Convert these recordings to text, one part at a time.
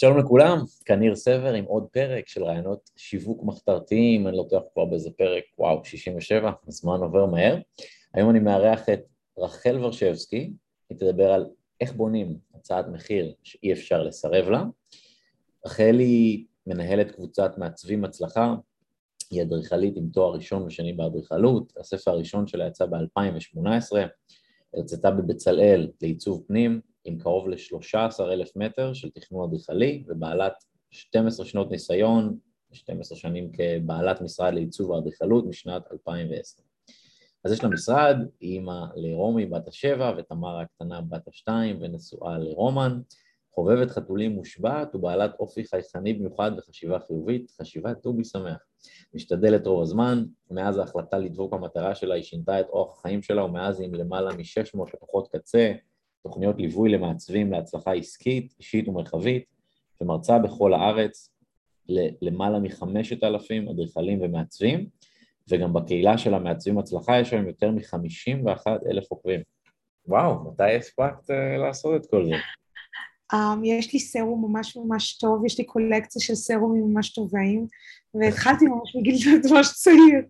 שלום לכולם, כאן ניר סבר עם עוד פרק של רעיונות שיווק מחתרתיים, אני לא טועה כבר באיזה פרק, וואו, 67, הזמן עובר מהר. היום אני מארח את רחל ורשבסקי, היא תדבר על איך בונים הצעת מחיר שאי אפשר לסרב לה. רחל היא מנהלת קבוצת מעצבים הצלחה, היא אדריכלית עם תואר ראשון ושני באדריכלות, הספר הראשון שלה יצא ב-2018, הרצתה בבצלאל לעיצוב פנים, עם קרוב ל-13 אלף מטר של תכנון אדריכלי ובעלת 12 שנות ניסיון, 12 שנים כבעלת משרד לעיצוב האדריכלות משנת 2010. אז יש לה משרד, היא אימא לרומי בת השבע ותמרה הקטנה בת השתיים ונשואה לרומן, חובבת חתולים מושבעת ובעלת אופי חייכני במיוחד וחשיבה חיובית, חשיבת טובי שמח. משתדלת רוב הזמן, מאז ההחלטה לדבוק במטרה שלה היא שינתה את אורח החיים שלה ומאז היא עם למעלה מ-600 לקוחות קצה, תוכניות ליווי למעצבים להצלחה עסקית, אישית ומרחבית, ומרצה בכל הארץ למעלה מחמשת אלפים אדריכלים ומעצבים, וגם בקהילה של המעצבים הצלחה יש היום יותר מ-51 אלף עוקבים. וואו, מתי הספקת uh, לעשות את כל זה? Um, יש לי סרום ממש ממש טוב, יש לי קולקציה של סרומים ממש טובים, והתחלתי ממש בגיל ממש צעיר.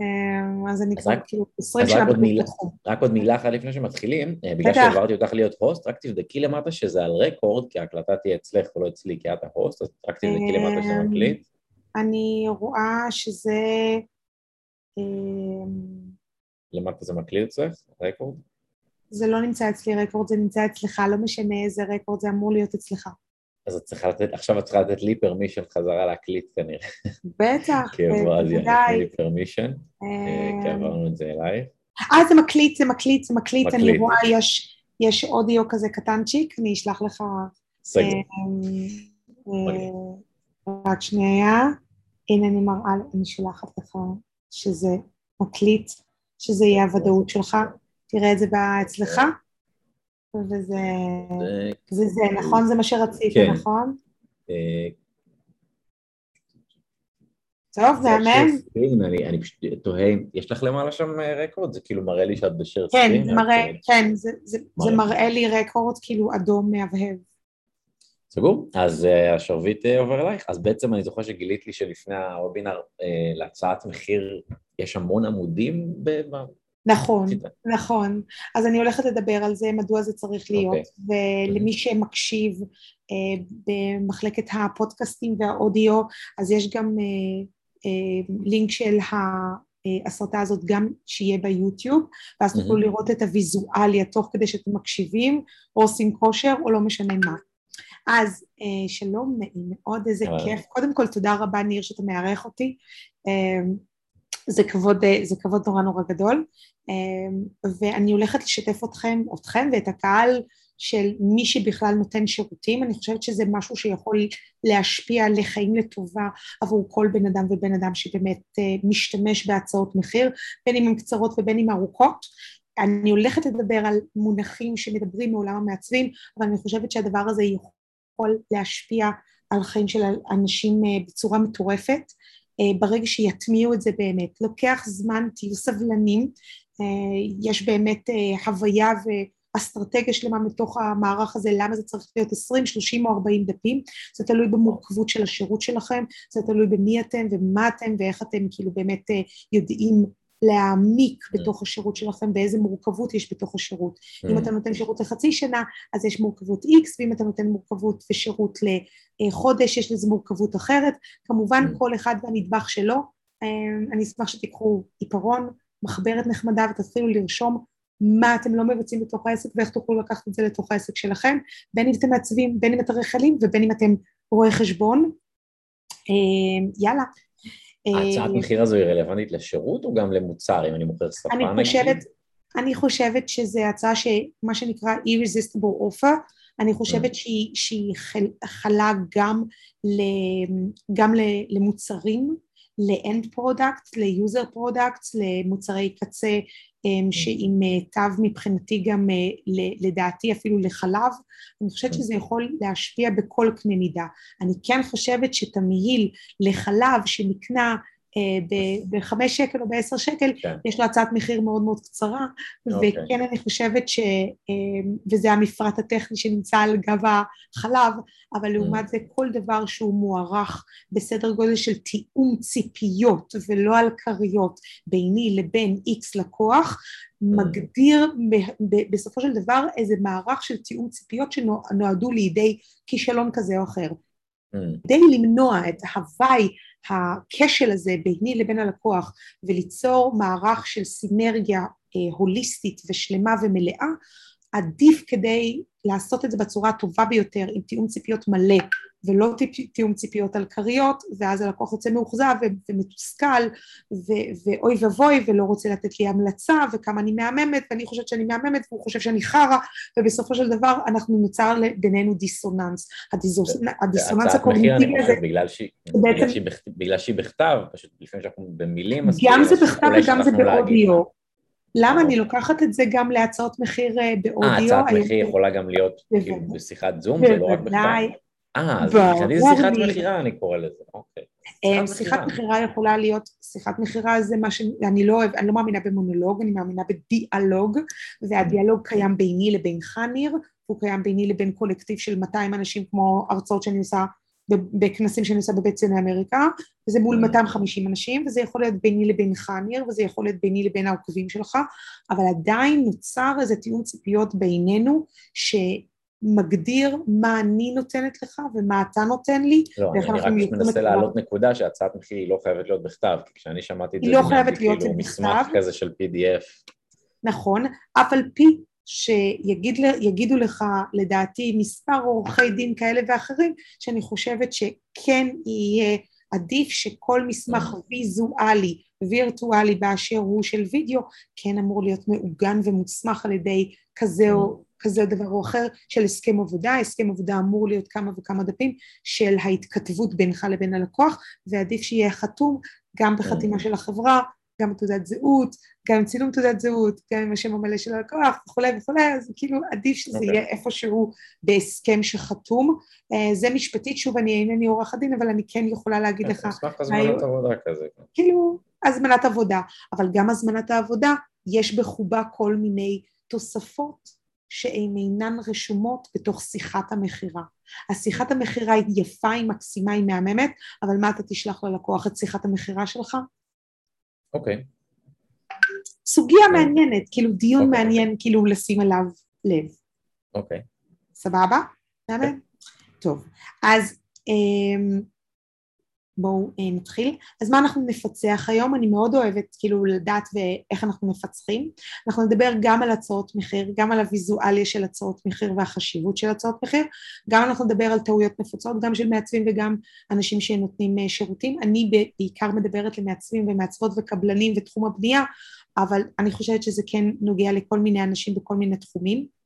אמ, אז אני כבר כאילו עשרים שנה בתחום. רק עוד מילה אחת לפני שמתחילים, אה, בגלל שהעברתי אותך להיות host, רק תבדקי למטה שזה על record, כי ההקלטה תהיה אצלך ולא אצלי, כי את ה host, אז רק תבדקי למטה שזה אמ, מקליט. אני רואה שזה... אמ, למטה זה מקליט אצלך? record? זה לא נמצא אצלי record, זה נמצא אצלך, לא משנה איזה record, זה אמור להיות אצלך. אז את צריכה לתת, עכשיו את צריכה לתת לי permission חזרה להקליט כנראה. בטח, בוודאי. לי פרמישן, אה, כי עברנו את זה אלייך. אה, זה מקליט, זה מקליט, זה מקליט, אני רואה, יש, יש אודיו כזה קטנצ'יק, אני אשלח לך... סגור. אה, אה, רק שנייה, הנה אני מראה, אני שולחת לך שזה מקליט, שזה יהיה הוודאות שלך, תראה את זה אצלך. וזה זה, זה, נכון? זה מה שרצית, כן. נכון? אה, טוב, מהמם. אני, אני פשוט תוהה, יש לך למעלה שם אה, רקורד? זה כאילו מראה לי שאת בשר סקרין? כן, מראה, כן, זה, זה, מראה. זה מראה לי רקורד כאילו אדום מהבהב. סגור? אז uh, השרביט uh, עובר אלייך. אז בעצם אני זוכר שגילית לי שלפני הוובינר uh, להצעת מחיר יש המון עמודים נכון, נכון. אז אני הולכת לדבר על זה, מדוע זה צריך להיות, okay. אוקיי. ולמי שמקשיב אה, במחלקת הפודקאסטים והאודיו, אז יש גם אה, אה, לינק של ההסרטה הזאת גם שיהיה ביוטיוב, ואז תוכלו mm-hmm. לראות את הוויזואליה תוך כדי שאתם מקשיבים, או עושים כושר, או לא משנה מה. אז אה, שלום, נעים מאוד, איזה כיף. קודם כל, תודה רבה, ניר, שאתה מארח אותי. אה, זה כבוד, זה כבוד נורא נורא גדול אמ, ואני הולכת לשתף אתכם, אתכם ואת הקהל של מי שבכלל נותן שירותים, אני חושבת שזה משהו שיכול להשפיע לחיים לטובה עבור כל בן אדם ובן אדם שבאמת אה, משתמש בהצעות מחיר, בין אם הן קצרות ובין אם ארוכות. אני הולכת לדבר על מונחים שמדברים מעולם המעצבים, אבל אני חושבת שהדבר הזה יכול להשפיע על חיים של אנשים אה, בצורה מטורפת. אה, ברגע שיטמיעו את זה באמת. לוקח זמן, תהיו סבלנים, אה, יש באמת אה, הוויה ואסטרטגיה שלמה מתוך המערך הזה, למה זה צריך להיות 20, 30 או 40 דפים, זה תלוי במורכבות של השירות שלכם, זה תלוי במי אתם ומה אתם ואיך אתם כאילו באמת יודעים להעמיק mm. בתוך השירות שלכם ואיזה מורכבות יש בתוך השירות. אם mm. אתה נותן שירות לחצי שנה, אז יש מורכבות X, ואם אתה נותן מורכבות ושירות לחודש, יש לזה מורכבות אחרת. כמובן, mm. כל אחד והנדבך שלו. אה, אני אשמח שתיקחו עיפרון, מחברת נחמדה ותתחילו לרשום מה אתם לא מבצעים בתוך העסק ואיך תוכלו לקחת את זה לתוך העסק שלכם, בין אם אתם מעצבים, בין אם אתם רכלים ובין אם אתם רואי חשבון. אה, יאללה, ההצעת אה, מחיר הזו היא רלוונטית לשירות או גם למוצר, אם אני מוכר שפה נגיד? אני חושבת, אני חושבת שזו הצעה שמה שנקרא irresistible offer, אני חושבת mm. שהיא, שהיא חלה גם, ל, גם למוצרים, ל-end products, ל-user products, למוצרי קצה שעם אה, תו מבחינתי גם אה, לדעתי אפילו לחלב, אני חושבת שזה יכול להשפיע בכל קנה מידה. אני כן חושבת שתמהיל לחלב שנקנה בחמש שקל או בעשר שקל, כן. יש לו הצעת מחיר מאוד מאוד קצרה, אוקיי. וכן אני חושבת ש... וזה המפרט הטכני שנמצא על גב החלב, אבל לעומת זה כל דבר שהוא מוערך בסדר גודל של תיאום ציפיות ולא על כריות ביני לבין איקס לקוח, מגדיר בסופו של דבר איזה מערך של תיאום ציפיות שנועדו לידי כישלון כזה או אחר. כדי למנוע את ההוואי הכשל הזה ביני לבין הלקוח וליצור מערך של סינרגיה אה, הוליסטית ושלמה ומלאה, עדיף כדי לעשות את זה בצורה הטובה ביותר עם תיאום ציפיות מלא ולא תיאום ציפיות על כריות ואז הלקוח יוצא מאוכזב ומתוסכל ואוי ואבוי ולא רוצה לתת לי המלצה וכמה אני מהממת ואני חושבת שאני מהממת והוא חושב שאני חרא ובסופו של דבר אנחנו נוצר בינינו דיסוננס. הדיסוננס הקוגניטיבי הזה בגלל שהיא בכתב פשוט לפני שאנחנו במילים גם זה בכתב וגם זה באודיו למה אני לוקחת את זה גם להצעות מחיר אה, באודיו? אה, הצעת מחיר יכולה גם להיות כאילו בשיחת זום, זה לא רק בכתב. אה, אז מבחינתי זה שיחת מכירה אני קורא לזה, אוקיי. אה, שיחת מכירה יכולה להיות, שיחת מכירה זה מה שאני לא אוהב, אני לא מאמינה במונולוג, אני מאמינה בדיאלוג, והדיאלוג קיים ביני לבינך ניר, הוא קיים ביני לבין קולקטיב של 200 אנשים כמו הרצאות שאני עושה בכנסים שאני עושה בבית ציוני אמריקה, וזה מול 250 אנשים, וזה יכול להיות ביני לבינך ניר, וזה יכול להיות ביני לבין העוקבים שלך, אבל עדיין נוצר איזה תיאום ציפיות בינינו, ש... מגדיר מה אני נותנת לך ומה אתה נותן לי. לא, אני רק מנסה להעלות נקודה שהצעת מחיר היא לא חייבת להיות בכתב, כי כשאני שמעתי את זה, היא לא חייבת להיות כאילו מסמך כזה של PDF. נכון, אף על פי שיגידו לך לדעתי מספר עורכי דין כאלה ואחרים, שאני חושבת שכן יהיה עדיף שכל מסמך ויזואלי, וירטואלי באשר הוא של וידאו, כן אמור להיות מעוגן ומוסמך על ידי כזה או כזה דבר או אחר של הסכם עבודה, הסכם עבודה אמור להיות כמה וכמה דפים של ההתכתבות בינך לבין הלקוח ועדיף שיהיה חתום גם בחתימה של החברה, גם בתעודת זהות, גם עם צילום תעודת זהות, גם עם השם המלא של הלקוח וכולי וכולי, אז כאילו עדיף שזה okay. אוקיי. יהיה איפשהו בהסכם שחתום. Uh, זה משפטית, שוב אני אינני עורכת דין, אבל אני כן יכולה להגיד לך... מסמך הזמנת עבודה כזה. כאילו, הזמנת עבודה, אבל גם הזמנת העבודה, יש בחובה כל מיני תוספות שהן אינן רשומות בתוך שיחת המכירה. השיחת המכירה היא יפה, היא מקסימה, היא מהממת, אבל מה אתה תשלח ללקוח את שיחת המכירה שלך? אוקיי. Okay. סוגיה okay. מעניינת, כאילו דיון okay. אוקיי. מעניין כאילו לשים עליו לב. אוקיי. Okay. סבבה? Okay. טוב, אז אמ, בואו אה, נתחיל. אז מה אנחנו נפצח היום? אני מאוד אוהבת כאילו לדעת ואיך אנחנו מפצחים. אנחנו נדבר גם על הצעות מחיר, גם על הוויזואליה של הצעות מחיר והחשיבות של הצעות מחיר, גם אנחנו נדבר על טעויות נפוצות, גם של מעצבים וגם אנשים שנותנים אה, שירותים. אני בעיקר מדברת למעצבים ומעצבות וקבלנים ותחום הבנייה, אבל אני חושבת שזה כן נוגע לכל מיני אנשים בכל מיני תחומים.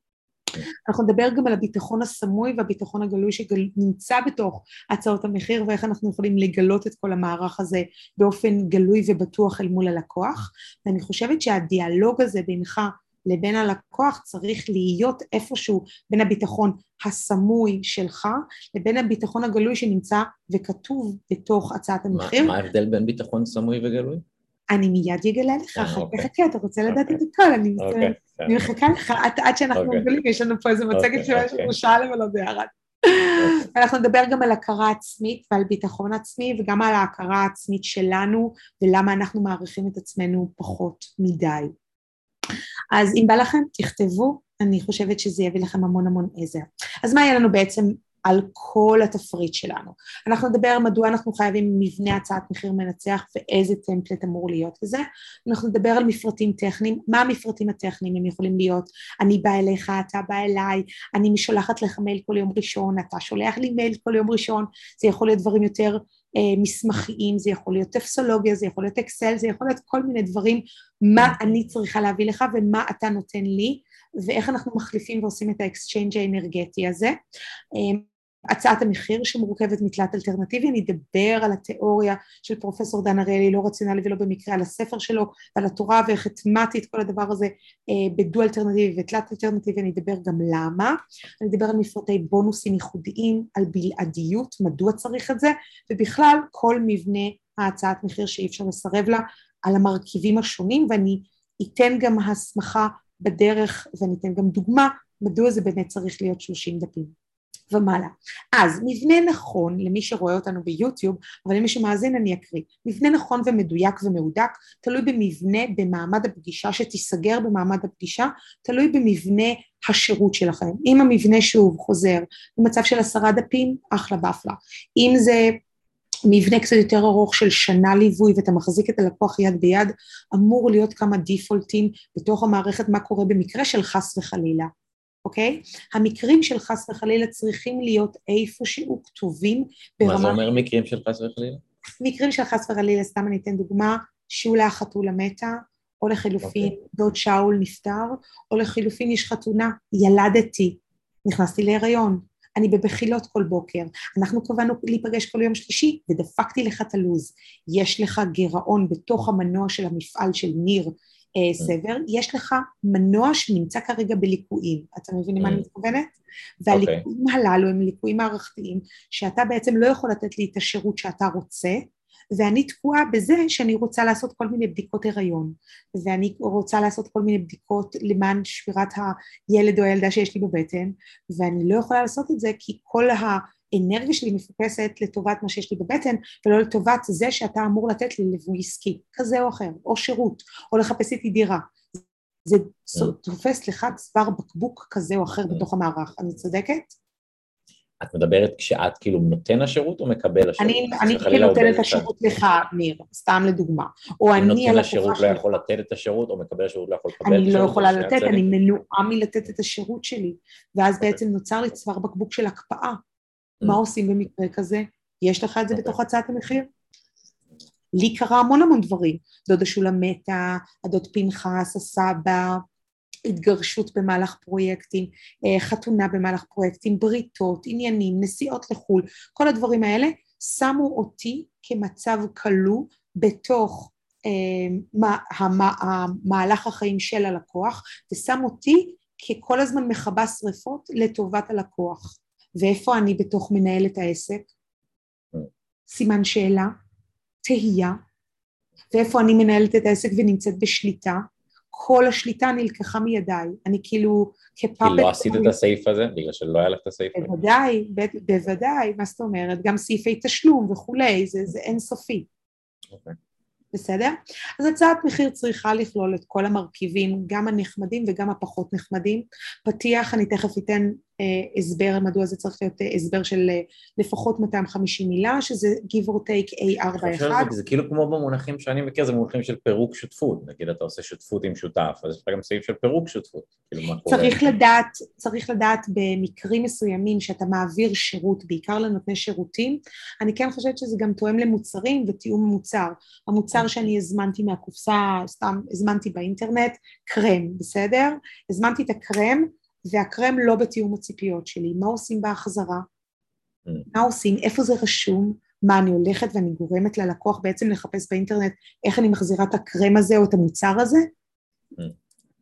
אנחנו נדבר גם על הביטחון הסמוי והביטחון הגלוי שנמצא בתוך הצעות המחיר ואיך אנחנו יכולים לגלות את כל המערך הזה באופן גלוי ובטוח אל מול הלקוח ואני חושבת שהדיאלוג הזה בינך לבין הלקוח צריך להיות איפשהו בין הביטחון הסמוי שלך לבין הביטחון הגלוי שנמצא וכתוב בתוך הצעת המחיר. מה ההבדל בין ביטחון סמוי וגלוי? אני מיד אגלה לך, אה, חכה אוקיי. חכה, אתה רוצה לדעת את הכל, אני אוקיי, מחכה לך עד שאנחנו אוקיי. מגלים, יש לנו פה איזה מצגת שיש לנו שעה לבלות ביחד. אנחנו נדבר גם על הכרה עצמית ועל ביטחון עצמי וגם על ההכרה העצמית שלנו ולמה אנחנו מעריכים את עצמנו פחות מדי. אז אם בא לכם, תכתבו, אני חושבת שזה יביא לכם המון המון עזר. אז מה יהיה לנו בעצם על כל התפריט שלנו. אנחנו נדבר מדוע אנחנו חייבים מבנה הצעת מחיר מנצח ואיזה טמפלט אמור להיות בזה. אנחנו נדבר על מפרטים טכניים, מה המפרטים הטכניים הם יכולים להיות, אני באה אליך, אתה בא אליי, אני שולחת לך מייל כל יום ראשון, אתה שולח לי מייל כל יום ראשון, זה יכול להיות דברים יותר אה, מסמכיים, זה יכול להיות טפסולוגיה, זה יכול להיות אקסל, זה יכול להיות כל מיני דברים, מה אני צריכה להביא לך ומה אתה נותן לי, ואיך אנחנו מחליפים ועושים את ה exchange האנרגטי הזה. הצעת המחיר שמורכבת מתלת אלטרנטיבי, אני אדבר על התיאוריה של פרופסור דן אריאלי, לא רציונלי ולא במקרה, על הספר שלו ועל התורה ואיך הטמעתי את כל הדבר הזה אה, בדו אלטרנטיבי ותלת אלטרנטיבי, אני אדבר גם למה, אני אדבר על מפרטי בונוסים ייחודיים, על בלעדיות, מדוע צריך את זה, ובכלל כל מבנה ההצעת מחיר שאי אפשר לסרב לה על המרכיבים השונים ואני אתן גם הסמכה בדרך ואני אתן גם דוגמה מדוע זה באמת צריך להיות 30 דפים. ומעלה. אז מבנה נכון למי שרואה אותנו ביוטיוב, אבל למי שמאזין אני אקריא. מבנה נכון ומדויק ומהודק תלוי במבנה במעמד הפגישה שתיסגר במעמד הפגישה, תלוי במבנה השירות שלכם. אם המבנה שוב חוזר במצב של עשרה דפים, אחלה באפלה. אם זה מבנה קצת יותר ארוך של שנה ליווי ואתה מחזיק את הלקוח יד ביד, אמור להיות כמה דיפולטים בתוך המערכת מה קורה במקרה של חס וחלילה. אוקיי? המקרים של חס וחלילה צריכים להיות איפשהו כתובים ברמה... מה זה אומר מקרים של חס וחלילה? מקרים של חס וחלילה, סתם אני אתן דוגמה, שולה החתולה מתה, או לחילופין okay. אוקיי. דוד שאול נפטר, או לחילופין יש חתונה, ילדתי, נכנסתי להיריון, אני בבחילות כל בוקר, אנחנו קבענו להיפגש כל יום שלישי ודפקתי לך את הלו"ז, יש לך גירעון בתוך המנוע של המפעל של ניר סבר, יש לך מנוע שנמצא כרגע בליקויים, אתה מבין למה אני mm. מתכוונת? והליקויים okay. הללו הם ליקויים מערכתיים שאתה בעצם לא יכול לתת לי את השירות שאתה רוצה ואני תקועה בזה שאני רוצה לעשות כל מיני בדיקות הריון ואני רוצה לעשות כל מיני בדיקות למען שבירת הילד או הילדה שיש לי בבטן ואני לא יכולה לעשות את זה כי כל ה... האנרגיה שלי מפוקסת לטובת מה שיש לי בבטן ולא לטובת זה שאתה אמור לתת לי ליווי עסקי כזה או אחר או שירות או לחפש איתי דירה זה mm. תופס לך צוואר בקבוק כזה או אחר mm. בתוך המערך, אני צודקת? את מדברת כשאת כאילו נותן השירות או מקבל השירות? אני, אני כאילו נותנת השירות לך, ניר, סתם לדוגמה. או אני הלקוחה נותן השירות לא יכול לתת את השירות, או מקבל השירות לא יכול לקבל את השירות? אני לא יכולה לתת, אני מנועה מלתת את השירות שלי, ואז אוקיי. בעצם נוצר לי צוואר בקבוק של הקפאה. מה mm. עושים במקרה כזה? יש לך את זה בתוך אוקיי. הצעת המחיר? לי קרה המון המון דברים, דודה שולה מתה, הדוד פנחס, הסבא, התגרשות במהלך פרויקטים, אה, חתונה במהלך פרויקטים, בריתות, עניינים, נסיעות לחו"ל, כל הדברים האלה שמו אותי כמצב כלוא בתוך אה, המהלך החיים של הלקוח ושם אותי ככל הזמן מכבה שריפות לטובת הלקוח. ואיפה אני בתוך מנהלת העסק? סימן שאלה, תהייה, ואיפה אני מנהלת את העסק ונמצאת בשליטה? כל השליטה נלקחה מידיי, אני כאילו כפאפט... כי לא עשית את הסעיף הזה? בגלל שלא היה לך את הסעיף הזה? בוודאי, בוודאי, מה זאת אומרת? גם סעיפי תשלום וכולי, זה, זה אינסופי. אוקיי. Okay. בסדר? אז הצעת מחיר צריכה לכלול את כל המרכיבים, גם הנחמדים וגם הפחות נחמדים. פתיח, אני תכף אתן הסבר מדוע זה צריך להיות אה, הסבר של אה, לפחות 250 מילה, שזה give or take A41. זה, זה כאילו כמו במונחים שאני מכיר, זה מונחים של פירוק שותפות, נגיד אתה עושה שותפות עם שותף, אז יש לך גם סעיף של פירוק שותפות, כאילו מה קורה? צריך לדעת, צריך לדעת במקרים מסוימים שאתה מעביר שירות, בעיקר לנותני שירותים, אני כן חושבת שזה גם תואם למוצרים ותיאום מוצר. המוצר שאני הזמנתי מהקופסה, סתם הזמנתי באינטרנט, קרם, בסדר? הזמנתי את הקרם, והקרם לא בתיאום הציפיות שלי, מה עושים בהחזרה? Mm. מה עושים? איפה זה רשום? מה אני הולכת ואני גורמת ללקוח בעצם לחפש באינטרנט איך אני מחזירה את הקרם הזה או את המוצר הזה? Mm.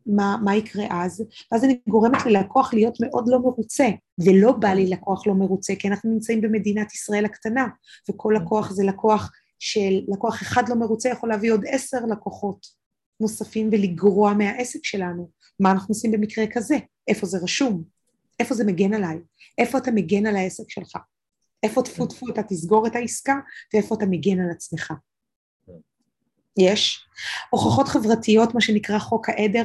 מה, מה יקרה אז? ואז אני גורמת ללקוח להיות מאוד לא מרוצה, ולא בא לי לקוח לא מרוצה, כי אנחנו נמצאים במדינת ישראל הקטנה, וכל mm. לקוח זה לקוח של לקוח אחד לא מרוצה יכול להביא עוד עשר לקוחות נוספים ולגרוע מהעסק שלנו. מה אנחנו עושים במקרה כזה? איפה זה רשום? איפה זה מגן עליי? איפה אתה מגן על העסק שלך? איפה טפו טפו אתה תסגור את העסקה ואיפה אתה מגן על עצמך? יש. הוכחות חברתיות, מה שנקרא חוק העדר,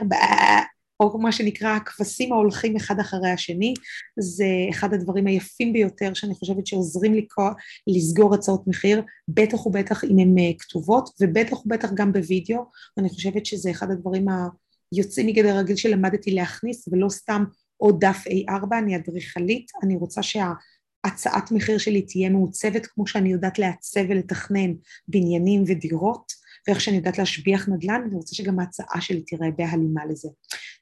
או מה שנקרא הכבשים ההולכים אחד אחרי השני, זה אחד הדברים היפים ביותר שאני חושבת שעוזרים לקרוא, לסגור הצעות מחיר, בטח ובטח אם הן אה, כתובות, ובטח ובטח גם בווידאו, ואני חושבת שזה אחד הדברים היוצאים מגדר הרגיל שלמדתי להכניס, ולא סתם עוד דף A4, אני אדריכלית, אני רוצה שהצעת מחיר שלי תהיה מעוצבת כמו שאני יודעת לעצב ולתכנן בניינים ודירות, ואיך שאני יודעת להשביח נדל"ן, ואני רוצה שגם ההצעה שלי תראה בהלימה לזה.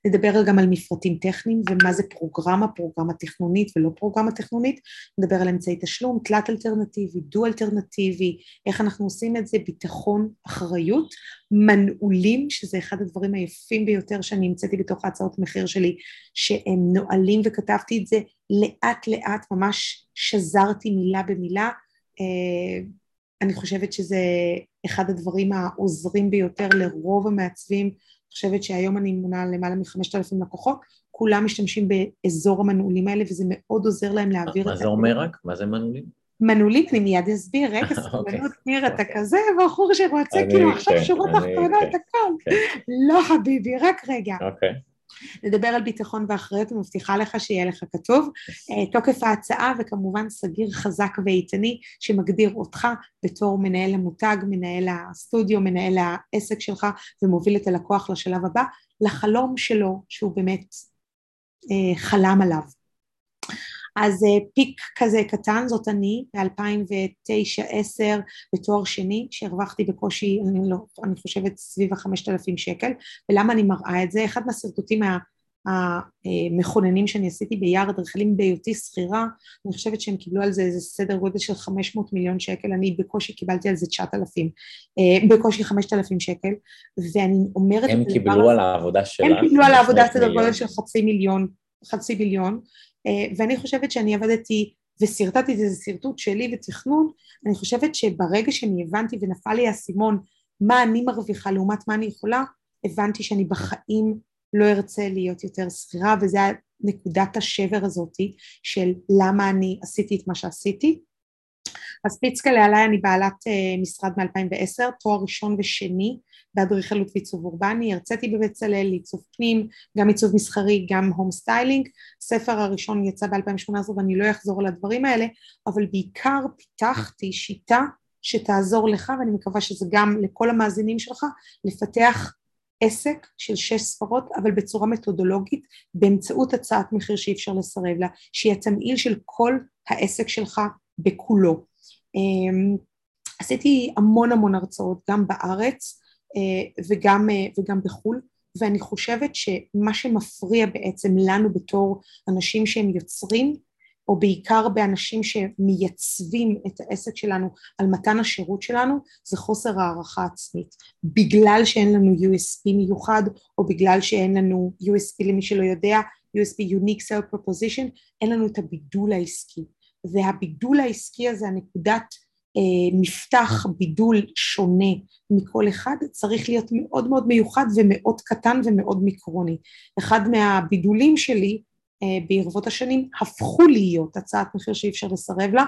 נדבר גם על מפרטים טכניים ומה זה פרוגרמה, פרוגרמה תכנונית ולא פרוגרמה תכנונית, נדבר על אמצעי תשלום, תלת אלטרנטיבי, דו אלטרנטיבי, איך אנחנו עושים את זה, ביטחון, אחריות, מנעולים, שזה אחד הדברים היפים ביותר שאני המצאתי בתוך ההצעות מחיר שלי, שהם נועלים וכתבתי את זה לאט לאט, ממש שזרתי מילה במילה, אה, אני חושבת שזה אחד הדברים העוזרים ביותר לרוב המעצבים, אני חושבת שהיום אני מונה למעלה מחמשת אלפים לקוחות, כולם משתמשים באזור המנעולים האלה וזה מאוד עוזר להם להעביר את... מה זה אומר רק? מה זה מנעולים? מנעולים, אני מיד אסביר, רגע, סבלנות, ניר, אתה כזה בחור שרוצה כאילו עכשיו כן, שורות תחתונות, הכל. כן. לא חביבי, רק רגע. נדבר על ביטחון ואחריות, אני מבטיחה לך שיהיה לך כתוב. אה, תוקף ההצעה וכמובן סגיר חזק ואיתני שמגדיר אותך בתור מנהל המותג, מנהל הסטודיו, מנהל העסק שלך ומוביל את הלקוח לשלב הבא, לחלום שלו שהוא באמת אה, חלם עליו. אז אה, פיק כזה קטן זאת אני ב-2009-2010 בתואר שני שהרווחתי בקושי אני, לא, אני חושבת סביב החמשת אלפים שקל. ולמה אני מראה את זה? אחד מהסרטוטים המכוננים שאני עשיתי ביער אדריכלים בהיותי שכירה אני חושבת שהם קיבלו על זה איזה סדר גודל של 500 מיליון שקל. אני בקושי קיבלתי על זה 9,000 אה, בקושי 5,000 שקל. ואני אומרת הם קיבלו על העבודה שלך הם קיבלו על העבודה סדר גודל של חצי מיליון חצי מיליון אה, ואני חושבת שאני עבדתי ושרטטתי את זה שרטוט שלי ותכנון, אני חושבת שברגע שאני הבנתי ונפל לי האסימון מה אני מרוויחה לעומת מה אני יכולה, הבנתי שאני בחיים לא ארצה להיות יותר שכירה וזה נקודת השבר הזאתי של למה אני עשיתי את מה שעשיתי אז פיצקלה עליי אני בעלת uh, משרד מ-2010, תואר ראשון ושני באדריכלות ועיצוב אורבני, הרציתי בבצלאל, עיצוב פנים, גם עיצוב מסחרי, גם home styling, ספר הראשון יצא ב-2018 ואני לא אחזור על הדברים האלה, אבל בעיקר פיתחתי שיטה שתעזור לך ואני מקווה שזה גם לכל המאזינים שלך, לפתח עסק של שש ספרות אבל בצורה מתודולוגית באמצעות הצעת מחיר שאי אפשר לסרב לה, שהיא התמהיל של כל העסק שלך בכולו. אמ, עשיתי המון המון הרצאות גם בארץ אה, וגם, אה, וגם בחו"ל ואני חושבת שמה שמפריע בעצם לנו בתור אנשים שהם יוצרים או בעיקר באנשים שמייצבים את העסק שלנו על מתן השירות שלנו זה חוסר הערכה עצמית. בגלל שאין לנו USP מיוחד או בגלל שאין לנו USP למי שלא יודע USP Unique Sale Proposition אין לנו את הבידול העסקי והבידול העסקי הזה הנקודת אה, מפתח בידול שונה מכל אחד צריך להיות מאוד מאוד מיוחד ומאוד קטן ומאוד מיקרוני. אחד מהבידולים שלי אה, ברבות השנים הפכו להיות הצעת מחיר שאי אפשר לסרב לה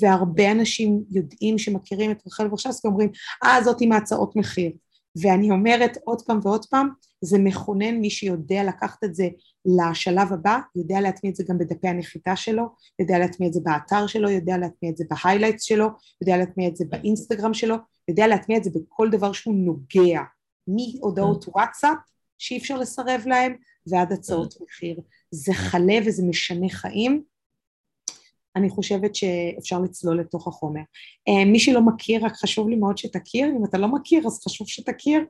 והרבה אנשים יודעים שמכירים את רחל ורשבסקי אומרים אה זאת עם ההצעות מחיר ואני אומרת עוד פעם ועוד פעם זה מכונן מי שיודע לקחת את זה לשלב הבא, יודע להטמיע את זה גם בדפי הנחיתה שלו, יודע להטמיע את זה באתר שלו, יודע להטמיע את זה ב highlights שלו, יודע להטמיע את זה באינסטגרם שלו, יודע להטמיע את זה בכל דבר שהוא נוגע, מהודעות וואטסאפ שאי אפשר לסרב להם ועד הצעות מחיר. זה חלה וזה משנה חיים. אני חושבת שאפשר לצלול לתוך החומר. אה, מי שלא מכיר, רק חשוב לי מאוד שתכיר, אם אתה לא מכיר אז חשוב שתכיר,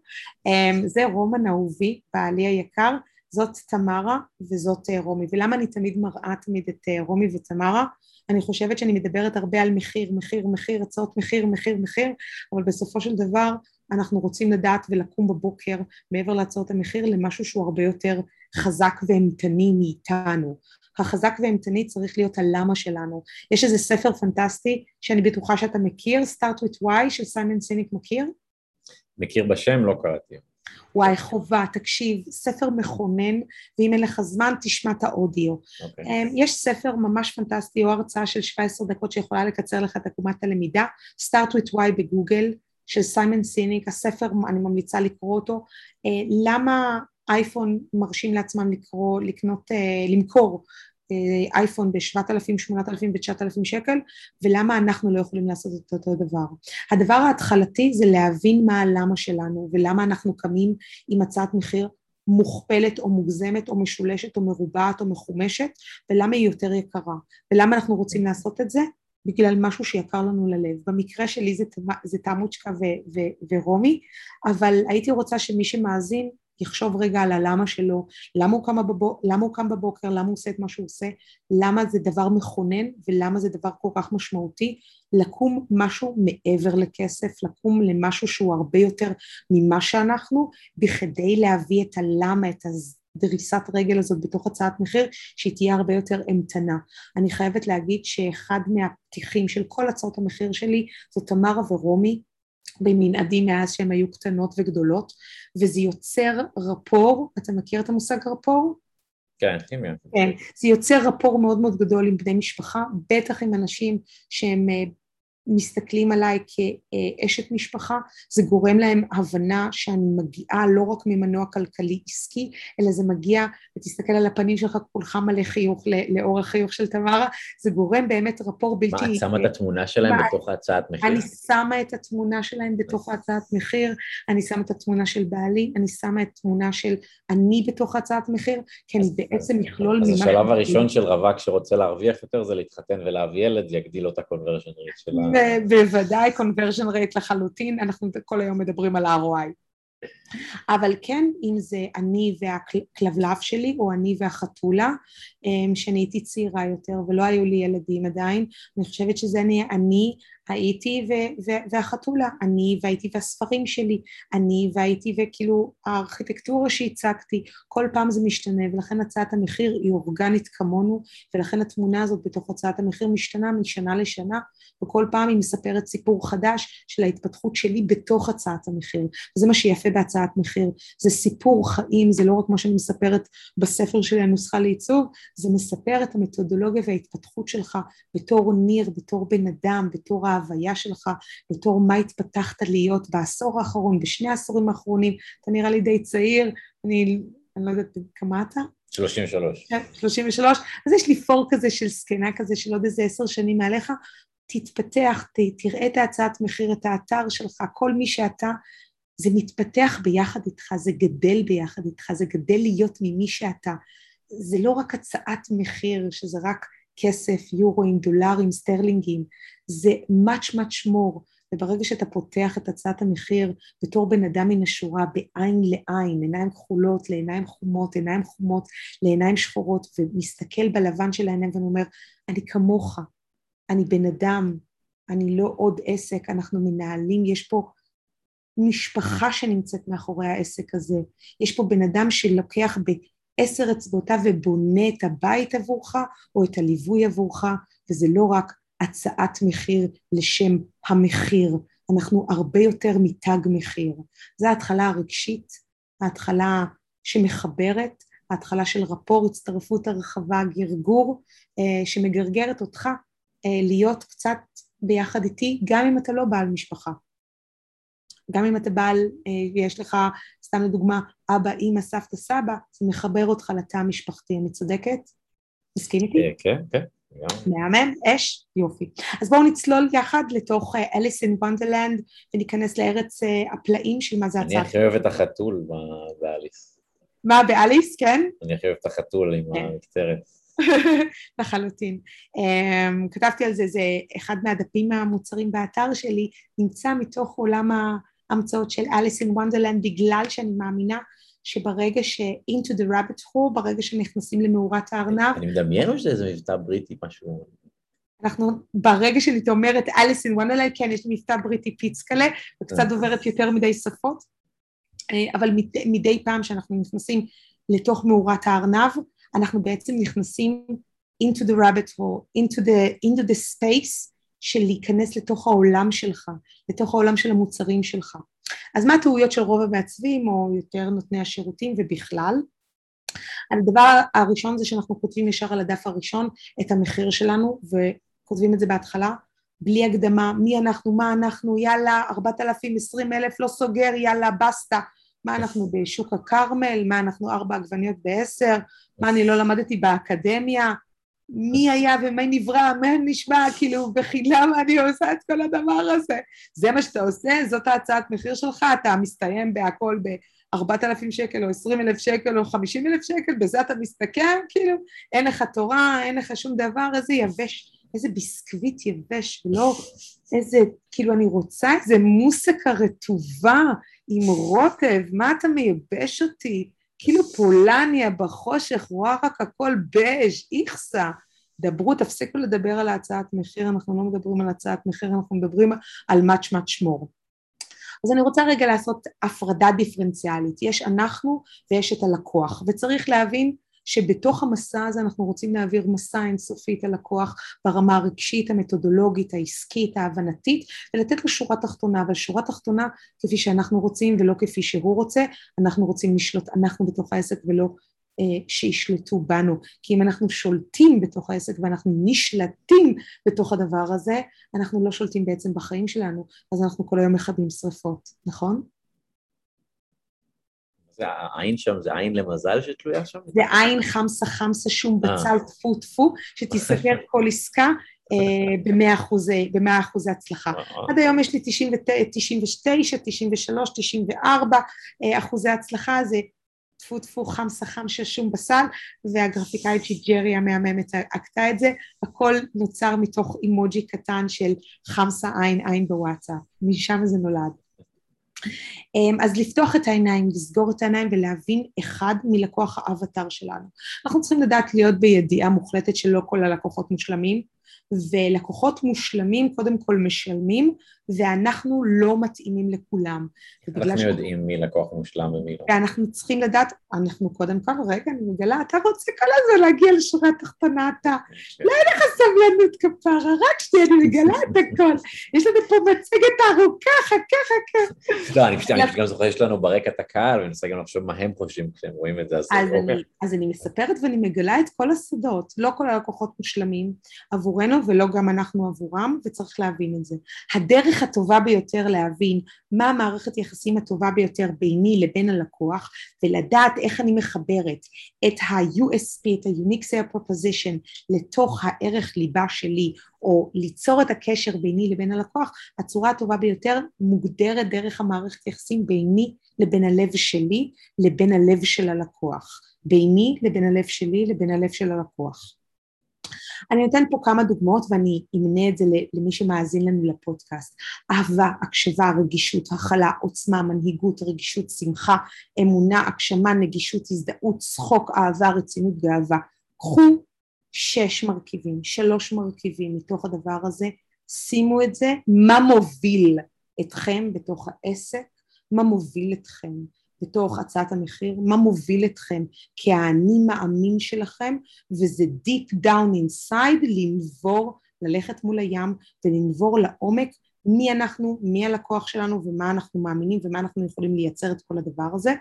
אה, זה רומן אהובי, בעלי היקר, זאת תמרה וזאת אה, רומי. ולמה אני תמיד מראה תמיד את רומי ותמרה? אני חושבת שאני מדברת הרבה על מחיר, מחיר, מחיר, הצעות מחיר, מחיר, מחיר, אבל בסופו של דבר אנחנו רוצים לדעת ולקום בבוקר מעבר להצעות המחיר למשהו שהוא הרבה יותר חזק ואימתני מאיתנו. החזק והאימתני צריך להיות הלמה שלנו. יש איזה ספר פנטסטי שאני בטוחה שאתה מכיר, Start with Why של סיימון סיניק מכיר? מכיר בשם, לא קראתי. וואי, חובה, תקשיב, ספר מכונן, ואם אין לך זמן, תשמע את האודיו. Okay. אוקיי. אמ, יש ספר ממש פנטסטי, או הרצאה של 17 דקות שיכולה לקצר לך את עקומת הלמידה, Start with Why בגוגל, של סיימון סיניק, הספר, אני ממליצה לקרוא אותו. אה, למה אייפון מרשים לעצמם לקרוא, לקנות, אה, למכור אייפון ב-7,000, 8,000 ו-9,000 שקל ולמה אנחנו לא יכולים לעשות את אותו דבר. הדבר ההתחלתי זה להבין מה הלמה שלנו ולמה אנחנו קמים עם הצעת מחיר מוכפלת או מוגזמת או משולשת או מרובעת או מחומשת ולמה היא יותר יקרה ולמה אנחנו רוצים לעשות את זה בגלל משהו שיקר לנו ללב. במקרה שלי זה, זה תמוצ'קה ורומי, אבל הייתי רוצה שמי שמאזין יחשוב רגע על הלמה שלו, למה הוא, בבוק, למה הוא קם בבוקר, למה הוא עושה את מה שהוא עושה, למה זה דבר מכונן ולמה זה דבר כל כך משמעותי, לקום משהו מעבר לכסף, לקום למשהו שהוא הרבה יותר ממה שאנחנו, בכדי להביא את הלמה, את, הז, הדריסת רגל הזאת בתוך הצעת מחיר שהיא תהיה הרבה יותר אימתנה. אני חייבת להגיד שאחד מהפתיחים של כל הצעות המחיר שלי זאת תמרה ורומי במנעדים מאז שהן היו קטנות וגדולות וזה יוצר רפור, אתה מכיר את המושג רפור? כן, כימיה. כן, זה יוצר רפור מאוד מאוד גדול עם בני משפחה, בטח עם אנשים שהם אה, מסתכלים עליי כאשת משפחה, זה גורם להם הבנה שאני מגיעה לא רק ממנוע כלכלי עסקי, אלא זה מגיע, ותסתכל על הפנים שלך כולך מלא חיוך לאור החיוך של תמרה, זה גורם באמת רפור בלתי... מה, את שמה את התמונה שלהם מה, בתוך ההצעת מחיר? אני שמה את התמונה שלהם בתוך ההצעת מחיר, אני שמה את התמונה של בעלי, אני שמה את התמונה של אני בתוך ההצעת מחיר, כי אני בעצם מכלול ממה... אז השלב הראשון של רווק שרוצה להרוויח יותר זה להתחתן ולהביא ילד, יגדיל לו את ה conversion rate שלה. בוודאי conversion rate לחלוטין, אנחנו כל היום מדברים על ROI. אבל כן, אם זה אני והכלבלב שלי, או אני והחתולה, שאני הייתי צעירה יותר ולא היו לי ילדים עדיין, אני חושבת שזה אני, אני הייתי ו- ו- והחתולה, אני והייתי והספרים שלי, אני והייתי וכאילו הארכיטקטורה שהצגתי, כל פעם זה משתנה ולכן הצעת המחיר היא אורגנית כמונו ולכן התמונה הזאת בתוך הצעת המחיר משתנה משנה לשנה וכל פעם היא מספרת סיפור חדש של ההתפתחות שלי בתוך הצעת המחיר. וזה מה שיפה בהצעת מחיר, זה סיפור חיים, זה לא רק מה שאני מספרת בספר שלי הנוסחה לעיצוב, זה מספר את המתודולוגיה וההתפתחות שלך בתור ניר, בתור בן אדם, בתור ההוויה שלך, בתור מה התפתחת להיות בעשור האחרון, בשני העשורים האחרונים, אתה נראה לי די צעיר, אני, אני לא יודעת כמה אתה? 33. 33, אז יש לי פור כזה של זקנה כזה של עוד איזה עשר שנים מעליך, תתפתח, ת, תראה את ההצעת מחיר, את האתר שלך, כל מי שאתה, זה מתפתח ביחד איתך, זה גדל ביחד איתך, זה גדל להיות ממי שאתה. זה לא רק הצעת מחיר, שזה רק כסף, יורוים, דולרים, סטרלינגים, זה much much more, וברגע שאתה פותח את הצעת המחיר בתור בן אדם מן השורה, בעין לעין, עיניים כחולות לעיניים חומות, עיניים חומות לעיניים שחורות, ומסתכל בלבן של העיניים ואומר, אני כמוך, אני בן אדם, אני לא עוד עסק, אנחנו מנהלים, יש פה משפחה שנמצאת מאחורי העסק הזה, יש פה בן אדם שלוקח בעשר אצבעותיו ובונה את הבית עבורך או את הליווי עבורך, וזה לא רק הצעת מחיר לשם המחיר, אנחנו הרבה יותר מתג מחיר. זו ההתחלה הרגשית, ההתחלה שמחברת, ההתחלה של רפור, הצטרפות הרחבה, גרגור, אה, שמגרגרת אותך אה, להיות קצת ביחד איתי, גם אם אתה לא בעל משפחה. גם אם אתה בעל אה, לך, סתם לדוגמה, אבא, אימא, סבתא, סבא, זה מחבר אותך לתא המשפחתי, אני צודקת? מסכים איתי? אה, כן, כן. מהמם, אש, יופי. אז בואו נצלול יחד לתוך Alice in Wonderland וניכנס לארץ הפלאים של מה זה הצעת. אני הכי אוהב את החתול באליס. מה, באליס, כן? אני הכי אוהב את החתול עם כן. המקצרת. לחלוטין. Um, כתבתי על זה, זה אחד מהדפים המוצרים באתר שלי, נמצא מתוך עולם ההמצאות של Alice in Wonderland, בגלל שאני מאמינה שברגע ש- into the rabbit hole, ברגע שנכנסים למאורת הארנב... אני מדמיין או שזה איזה מבטא בריטי משהו... אנחנו, ברגע שאני אומרת אליס אין וונדרלנד, כן, יש לי מבטא בריטי פיצקלה, וקצת דוברת יותר מדי שפות, אה, אבל מדי, מדי פעם שאנחנו נכנסים לתוך מאורת הארנב, אנחנו בעצם נכנסים into the rabbit hole, into the, into the space של להיכנס לתוך העולם שלך, לתוך העולם של המוצרים שלך. אז מה הטעויות של רוב המעצבים או יותר נותני השירותים ובכלל? הדבר הראשון זה שאנחנו כותבים ישר על הדף הראשון את המחיר שלנו וכותבים את זה בהתחלה בלי הקדמה, מי אנחנו, מה אנחנו, יאללה, ארבעת אלפים, עשרים אלף, לא סוגר, יאללה, בסטה, מה אנחנו בשוק הכרמל, מה אנחנו ארבע עגבניות בעשר, מה אני לא למדתי באקדמיה, מי היה ומה נברא, מה נשמע, כאילו בחינם אני עושה את כל הדבר הזה. זה מה שאתה עושה, זאת ההצעת מחיר שלך, אתה מסתיים בהכל בארבעת אלפים שקל או עשרים אלף שקל או חמישים אלף שקל, בזה אתה מסתכם, כאילו, אין לך תורה, אין לך שום דבר, איזה יבש, איזה ביסקוויט יבש, ולא איזה, כאילו אני רוצה איזה מוסיקה רטובה עם רוטב, מה אתה מייבש אותי? כאילו פולניה בחושך, ווארק הכל בז', איכסה. דברו, תפסיקו לדבר על הצעת מחיר, אנחנו לא מדברים על הצעת מחיר, אנחנו מדברים על מאץ' מאץ' מור. אז אני רוצה רגע לעשות הפרדה דיפרנציאלית, יש אנחנו ויש את הלקוח, וצריך להבין שבתוך המסע הזה אנחנו רוצים להעביר מסע אינסופית ללקוח ברמה הרגשית, המתודולוגית, העסקית, ההבנתית, ולתת לו שורה תחתונה, אבל שורה תחתונה כפי שאנחנו רוצים ולא כפי שהוא רוצה, אנחנו רוצים לשלוט אנחנו בתוך העסק ולא אה, שישלטו בנו, כי אם אנחנו שולטים בתוך העסק ואנחנו נשלטים בתוך הדבר הזה, אנחנו לא שולטים בעצם בחיים שלנו, אז אנחנו כל היום מכבים שריפות, נכון? זה העין שם, זה עין למזל שתלויה שם? זה עין חמסה חמסה שום אה. בצל טפו טפו, שתיסגר כל עסקה אה, במאה אחוזי הצלחה. עד היום יש לי 99, 93, 94 אחוזי הצלחה, זה טפו טפו חמסה חמסה שום בסל, והגרפיקאית ג'רי המהממת עקתה את זה, הכל נוצר מתוך אימוג'י קטן של חמסה עין עין בוואטסאפ, משם זה נולד. אמ, אז לפתוח את העיניים, לסגור את העיניים ולהבין אחד מלקוח האבטר שלנו. אנחנו צריכים לדעת להיות בידיעה מוחלטת שלא כל הלקוחות מושלמים, ולקוחות מושלמים קודם כל משלמים ואנחנו לא מתאימים לכולם. אנחנו יודעים מי לקוח מושלם ומי לא. ואנחנו צריכים לדעת, אנחנו קודם כל, רגע, אני מגלה, אתה רוצה כל הזמן להגיע לשורה התחתונה, אתה, כן. לא אין לך סבלנות כפרה, רק שנייה, אני מגלה את הכל. יש לנו פה מצגת ארוכה, חכה, חכה. לא, אני פשוט גם זוכר, יש לנו ברקע את הקהל, ואני מנסה גם לחשוב מה הם חושבים כשהם רואים את זה, אז אוקיי. אז אני מספרת ואני מגלה את כל הסודות, לא כל הלקוחות מושלמים עבורנו ולא גם אנחנו עבורם, וצריך להבין את זה. הדרך הטובה ביותר להבין מה המערכת יחסים הטובה ביותר ביני לבין הלקוח ולדעת איך אני מחברת את ה-USP, את ה-Unique Sale Proposition לתוך הערך ליבה שלי או ליצור את הקשר ביני לבין הלקוח, הצורה הטובה ביותר מוגדרת דרך המערכת יחסים ביני לבין הלב שלי לבין הלב של הלקוח, ביני לבין הלב שלי לבין הלב של הלקוח. אני נותן פה כמה דוגמאות ואני אמנה את זה למי שמאזין לנו לפודקאסט. אהבה, הקשבה, רגישות, הכלה, עוצמה, מנהיגות, רגישות, שמחה, אמונה, הגשמה, נגישות, הזדהות, צחוק, אהבה, רצינות, גאווה. קחו שש מרכיבים, שלוש מרכיבים מתוך הדבר הזה, שימו את זה, מה מוביל אתכם בתוך העסק, מה מוביל אתכם בתוך הצעת המחיר, מה מוביל אתכם? כאני מאמין שלכם, וזה deep down inside לנבור, ללכת מול הים ולנבור לעומק מי אנחנו, מי הלקוח שלנו ומה אנחנו מאמינים ומה אנחנו יכולים לייצר את כל הדבר הזה.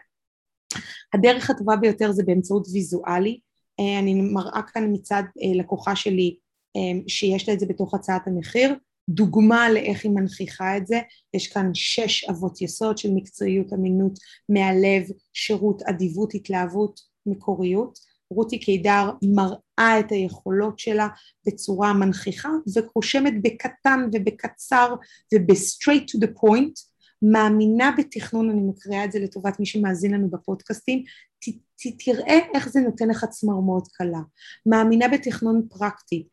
הדרך הטובה ביותר זה באמצעות ויזואלי, אה, אני מראה כאן מצד אה, לקוחה שלי אה, שיש לה את זה בתוך הצעת המחיר, דוגמה לאיך היא מנכיחה את זה, יש כאן שש אבות יסוד של מקצועיות, אמינות, מהלב, שירות, אדיבות, התלהבות, מקוריות. רותי קידר מראה את היכולות שלה בצורה מנכיחה ורושמת בקטן ובקצר וב-straight to the point, מאמינה בתכנון, אני מקריאה את זה לטובת מי שמאזין לנו בפודקאסטים, ת, ת, תראה איך זה נותן לך צמרמורת קלה. מאמינה בתכנון פרקטי,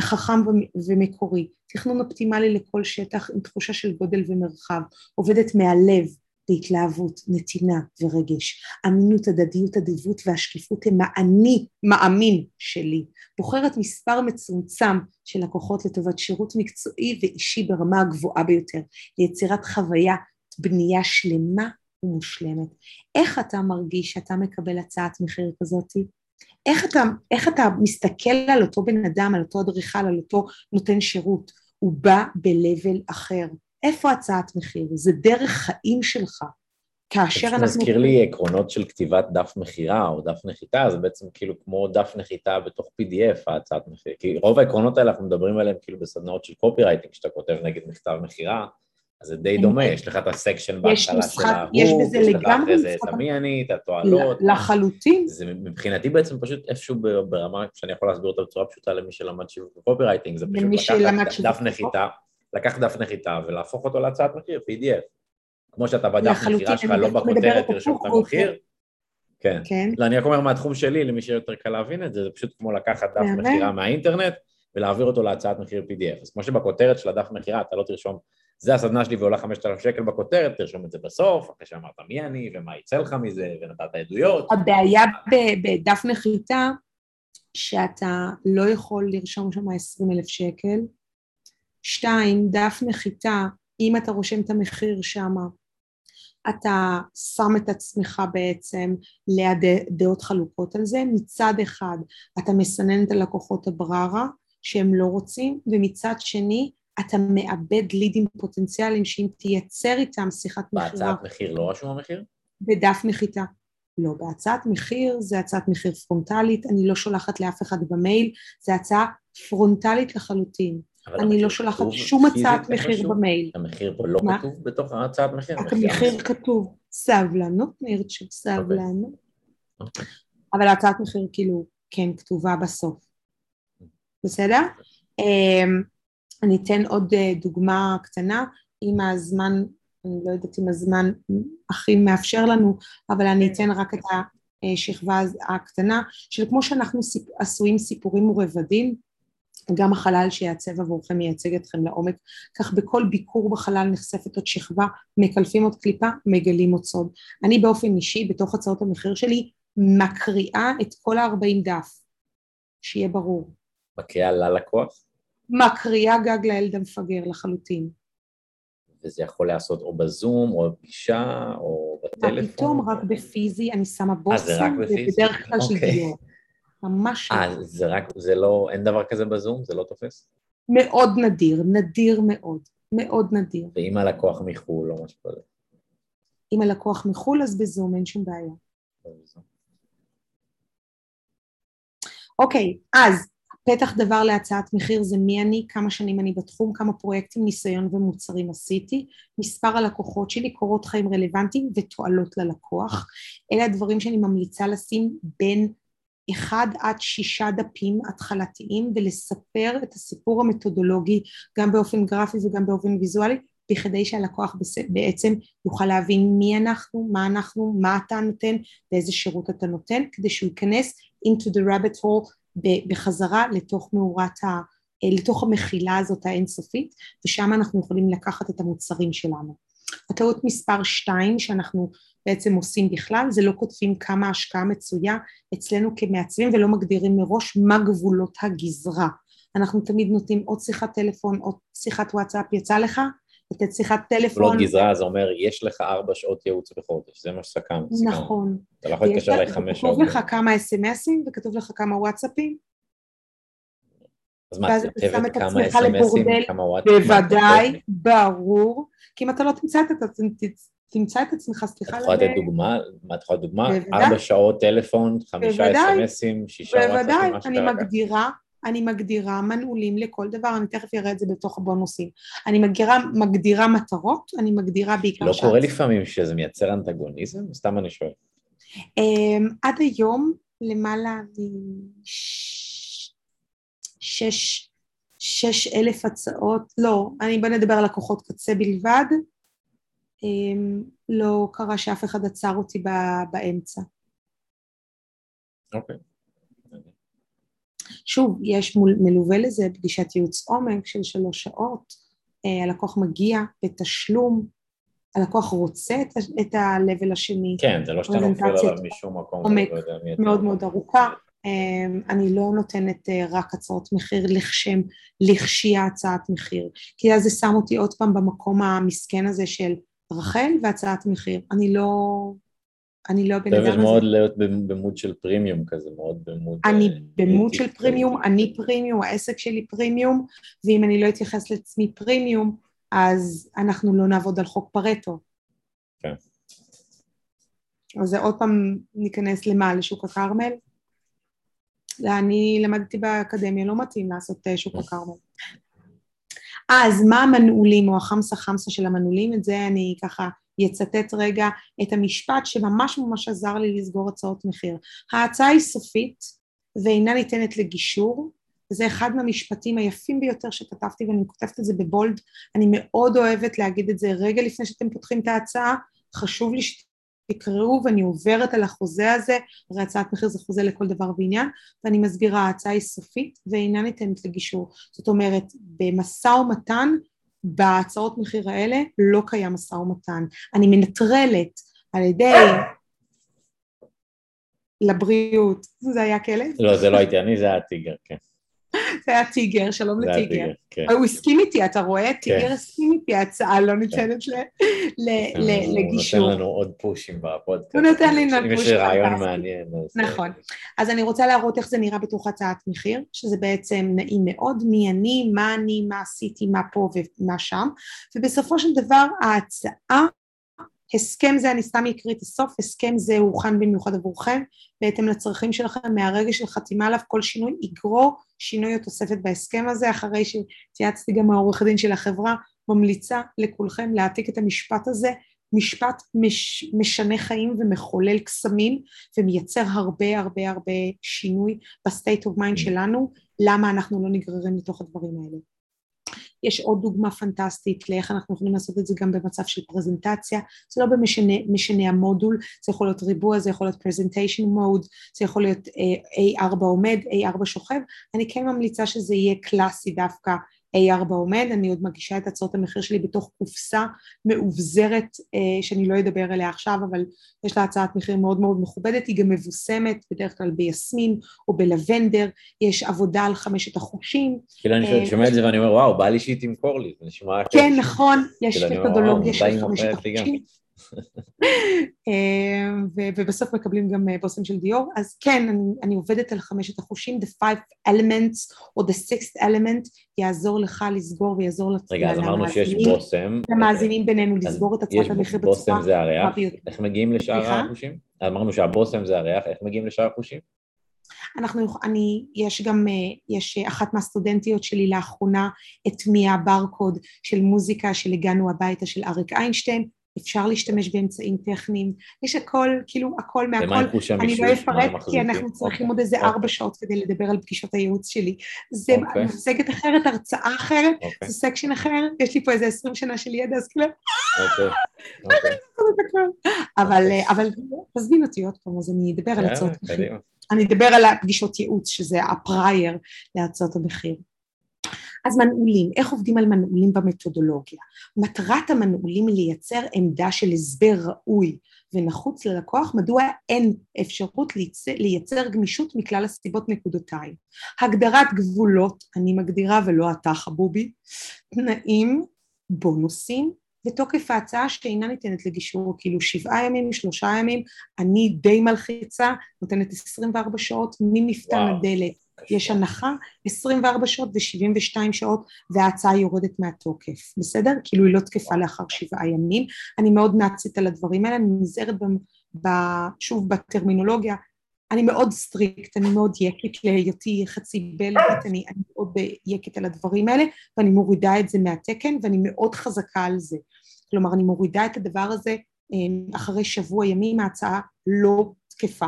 חכם ומקורי, תכנון אופטימלי לכל שטח עם תחושה של גודל ומרחב, עובדת מהלב בהתלהבות, נתינה ורגש, אמינות, הדדיות, אדיבות והשקיפות הם האני מאמין שלי, בוחרת מספר מצומצם של לקוחות לטובת שירות מקצועי ואישי ברמה הגבוהה ביותר, ליצירת חוויה בנייה שלמה ומושלמת. איך אתה מרגיש שאתה מקבל הצעת מחיר כזאתי? איך אתה, איך אתה מסתכל על אותו בן אדם, על אותו אדריכל, על אותו נותן שירות? הוא בא ב-level אחר. איפה הצעת מחיר? זה דרך חיים שלך. כאשר אנחנו... זה מזכיר לי עקרונות של כתיבת דף מכירה או דף נחיתה, זה בעצם כאילו כמו דף נחיתה בתוך PDF ההצעת מחיר, כי רוב העקרונות האלה אנחנו מדברים עליהם כאילו בסדנאות של קופי רייטינג, שאתה כותב נגד מכתב מכירה, אז זה די דומה, יש לך את הסקשן בהתחלה של ההוא, יש לך אחרי זה את המי אני, את התועלות. לחלוטין. זה מבחינתי בעצם פשוט איפשהו ברמה שאני יכול להסביר אותה בצורה פשוטה למי שלמד שיווק וקופי רייטינג, זה פשוט לקחת דף נחיתה, לקח דף נחיתה ולהפוך אותו להצעת מחיר, PDF. כמו שאתה בדף מכירה שלך, לא בכותרת תרשום את המחיר. כן. כן. לא, אני רק אומר מהתחום שלי, למי שיותר קל להבין את זה, זה פשוט כמו לקחת דף מכירה מהאינטרנט ולהעביר אותו להצעת מחיר PDF. אז כמו שבכותרת של הדף מכירה אתה לא תרשום זה הסדנה שלי ועולה 5,000 שקל בכותרת, תרשום את זה בסוף, אחרי שאמרת מי אני ומה יצא לך מזה ונתת עדויות. הבעיה בדף נחיתה, שאתה לא יכול לרשום שם 20,000 שקל. שתיים, דף נחיתה אם אתה רושם את המחיר שם, אתה שם את עצמך בעצם ליד דעות חלוקות על זה, מצד אחד אתה מסנן את הלקוחות הבררה שהם לא רוצים, ומצד שני אתה מאבד לידים פוטנציאליים שאם תייצר איתם שיחת מכירה... בהצעת מחיר לא רשום המחיר? בדף נחיתה. לא, בהצעת מחיר זה הצעת מחיר פרונטלית, אני לא שולחת לאף אחד במייל, זה הצעה פרונטלית לחלוטין. אני לא שולחת שום הצעת מחיר במייל. המחיר פה לא מה? כתוב בתוך הצעת מחיר? המחיר כתוב סבלנות, נרצ'ה, סבלנות. Okay. אוקיי. אבל הצעת מחיר כאילו כן כתובה בסוף. בסדר? אמ, אני אתן עוד אה, דוגמה קטנה, אם הזמן, אני לא יודעת אם הזמן הכי מאפשר לנו, אבל אני אתן רק את השכבה הקטנה, של כמו שאנחנו עשויים סיפורים ורבדים, גם החלל שיעצב עבורכם מייצג אתכם לעומק, כך בכל ביקור בחלל נחשפת עוד שכבה, מקלפים עוד קליפה, מגלים עוד סוד. אני באופן אישי, בתוך הצעות המחיר שלי, מקריאה את כל ה-40 דף, שיהיה ברור. מקריאה ללקוח? מקריאה גג לילד המפגר לחלוטין. וזה יכול להיעשות או בזום, או בפגישה, או בטלפון? מה פתאום, רק בפיזי, אני שמה בוסים, ובדרך כלל של אוקיי. דיור. ממש לא. אה, זה רק, זה לא, אין דבר כזה בזום? זה לא תופס? מאוד נדיר, נדיר מאוד, מאוד נדיר. ואם הלקוח מחו"ל או משהו כזה? אם הלקוח מחו"ל אז בזום, אין שום בעיה. אוקיי, אז פתח דבר להצעת מחיר זה מי אני, כמה שנים אני בתחום, כמה פרויקטים, ניסיון ומוצרים עשיתי, מספר הלקוחות שלי, קורות חיים רלוונטיים ותועלות ללקוח. אלה הדברים שאני ממליצה לשים בין אחד עד שישה דפים התחלתיים ולספר את הסיפור המתודולוגי גם באופן גרפי וגם באופן ויזואלי בכדי שהלקוח בעצם יוכל להבין מי אנחנו, מה אנחנו, מה אתה נותן ואיזה שירות אתה נותן כדי שהוא ייכנס into the rabbit hole בחזרה לתוך מאורת ה... לתוך המחילה הזאת האינסופית ושם אנחנו יכולים לקחת את המוצרים שלנו. הטעות מספר שתיים שאנחנו בעצם עושים בכלל, זה לא כותבים כמה השקעה מצויה אצלנו כמעצבים ולא מגדירים מראש מה גבולות הגזרה. אנחנו תמיד נותנים עוד שיחת טלפון, עוד שיחת וואטסאפ, יצא לך? לתת שיחת טלפון. גבולות גזרה זה אומר, יש לך ארבע שעות ייעוץ בחודש, זה מה שסכם. נכון. אתה לא יכול להתקשר אליי חמש שעות. כתוב לך כמה אס.אם.אסים וכתוב לך כמה וואטסאפים. אז מה, את כותבת כמה אס.אם.אסים, כמה וואטסאפים? בוודאי, ברור. כי אם אתה לא תמצא את תמצא את עצמך, סליחה. את יכולה לתת דוגמה? מה את יכולה לתת דוגמה? ארבע שעות טלפון, חמישה אס.אם.אסים, שישה וואטסאפים, בוודאי, אני מגדירה, אני מגדירה מנעולים לכל דבר, אני תכף אראה את זה בתוך הבונוסים. אני מגדירה, מגדירה מטרות, אני מגדירה בעיקר... לא קורה לפעמים שזה מייצר אנטגוניזם? סתם אני שואל. אמ, עד היום למעלה משש אלף הצעות, לא, אני בוא נדבר על לקוחות קצה בלבד, אמ, לא קרה שאף אחד עצר אותי באמצע. אוקיי. שוב, יש מול, מלווה לזה פגישת ייעוץ עומק של שלוש שעות, אה, הלקוח מגיע בתשלום, הלקוח רוצה את, את ה-level השני. כן, זה לא שאתה נופל עליו משום מקום. עומק לא מאוד מאוד ארוכה. אמ, אני לא נותנת אה, רק הצעות מחיר לכשם, לכשי הצעת מחיר, כי אז זה שם אותי עוד פעם במקום המסכן הזה של רחל והצעת מחיר. אני לא... אני לא הבן אדם הזה. זה מאוד להיות במוד של פרימיום כזה, מאוד במוד... אני אה, במוד של פרימיום, אני פרימיום, העסק שלי פרימיום, ואם אני לא אתייחס לעצמי פרימיום, אז אנחנו לא נעבוד על חוק פרטו. כן. אז עוד פעם ניכנס למה? לשוק הכרמל? אני למדתי באקדמיה, לא מתאים לעשות אה, שוק הכרמל. אז מה המנעולים או החמסה חמסה של המנעולים? את זה אני ככה אצטט רגע את המשפט שממש ממש עזר לי לסגור הצעות מחיר. ההצעה היא סופית ואינה ניתנת לגישור, זה אחד מהמשפטים היפים ביותר שכתבתי ואני כותבת את זה בבולד, אני מאוד אוהבת להגיד את זה רגע לפני שאתם פותחים את ההצעה, חשוב לי תקראו ואני עוברת על החוזה הזה, הרי הצעת מחיר זה חוזה לכל דבר ועניין, ואני מסבירה ההצעה היא סופית ואינה ניתנת לגישור. זאת אומרת, במשא ומתן, בהצעות מחיר האלה לא קיים משא ומתן. אני מנטרלת על ידי לבריאות, זה היה כלב? לא, זה לא הייתי אני, זה היה הטיגר, כן. זה היה טיגר, שלום לטיגר. כן. הוא הסכים איתי, אתה רואה? טיגר כן. הסכים איתי, ההצעה לא ניתנת לגישור. הוא נותן לנו עוד פושים בפודקאסט. הוא נותן לי נפוש. אם יש רעיון מעניין. נכון. אז אני רוצה להראות איך זה נראה בתוך הצעת מחיר, שזה בעצם נעים מאוד, מי אני, מה אני, מה עשיתי, מה פה ומה שם, ובסופו של דבר ההצעה הסכם זה, אני סתם אקריא את הסוף, הסכם זה הוכן במיוחד עבורכם, בהתאם לצרכים שלכם, מהרגע של חתימה עליו כל שינוי יגרור שינוי או תוספת בהסכם הזה, אחרי שהתייעצתי גם מהעורך הדין של החברה, ממליצה לכולכם להעתיק את המשפט הזה, משפט מש, משנה חיים ומחולל קסמים ומייצר הרבה הרבה הרבה שינוי ב state of mind שלנו, למה אנחנו לא נגררים לתוך הדברים האלה. יש עוד דוגמה פנטסטית לאיך אנחנו יכולים לעשות את זה גם במצב של פרזנטציה, זה לא במשנה משנה המודול, זה יכול להיות ריבוע, זה יכול להיות פרזנטיישן מוד, זה יכול להיות uh, A4 עומד, A4 שוכב, אני כן ממליצה שזה יהיה קלאסי דווקא A4 עומד, אני עוד מגישה את הצעות המחיר שלי בתוך קופסה מאובזרת אה, שאני לא אדבר עליה עכשיו, אבל יש לה הצעת מחיר מאוד מאוד מכובדת, היא גם מבוסמת בדרך כלל ביסמין או בלבנדר, יש עבודה על חמשת החושים. כאילו אני שומע את זה ואני אומר וואו, בא לי שהיא תמכור לי, זה נשמע... כן נכון, יש מתודולוגיה של חמשת החושים. אה, ובסוף מקבלים גם אה, בושם של דיור, אז כן, אני, אני עובדת על חמשת החושים, the five elements או the sixth element יעזור לך לסגור ויעזור רגע, אז אמרנו שיש בושם. למאזינים בינינו לסגור את הצעת המחיר בצורה... בושם זה הריח, איך מגיעים לשאר החושים? אמרנו שהבושם זה הריח, איך מגיעים לשאר החושים? אנחנו, אני, יש גם, אה, יש אחת מהסטודנטיות שלי לאחרונה הטמיעה ברקוד של מוזיקה של הגענו הביתה של אריק איינשטיין, אפשר להשתמש באמצעים טכניים, יש הכל, כאילו הכל מהכל, אני לא אפרט כי אנחנו צריכים עוד איזה ארבע שעות כדי לדבר על פגישות הייעוץ שלי, זה אוקיי. מצגת אחרת, הרצאה אחרת, אוקיי. זה section אחר, יש לי פה איזה עשרים שנה של ידע, אז כאילו, אוקיי. אבל תזמין אותי עוד פעם, אז אני אדבר על הצעות מחיר, אני אדבר על הפגישות ייעוץ, שזה הפרייר להצעות המחיר. אז מנעולים, איך עובדים על מנעולים במתודולוגיה? מטרת המנעולים היא לייצר עמדה של הסבר ראוי ונחוץ ללקוח מדוע אין אפשרות לייצר, לייצר גמישות מכלל הסיבות נקודותיים. הגדרת גבולות, אני מגדירה ולא אתה חבובי, תנאים, בונוסים, ותוקף ההצעה שאינה ניתנת לגישור, כאילו שבעה ימים, שלושה ימים, אני די מלחיצה, נותנת 24 שעות ממפתן הדלת יש הנחה 24 שעות ו-72 שעות וההצעה יורדת מהתוקף, בסדר? כאילו היא לא תקפה לאחר שבעה ימים. אני מאוד נאצית על הדברים האלה, אני נזהרת שוב בטרמינולוגיה, אני מאוד strict, אני מאוד יקית להיותי חצי בלגית, אני, אני מאוד יקית על הדברים האלה ואני מורידה את זה מהתקן ואני מאוד חזקה על זה. כלומר אני מורידה את הדבר הזה אה, אחרי שבוע ימים ההצעה לא תקפה.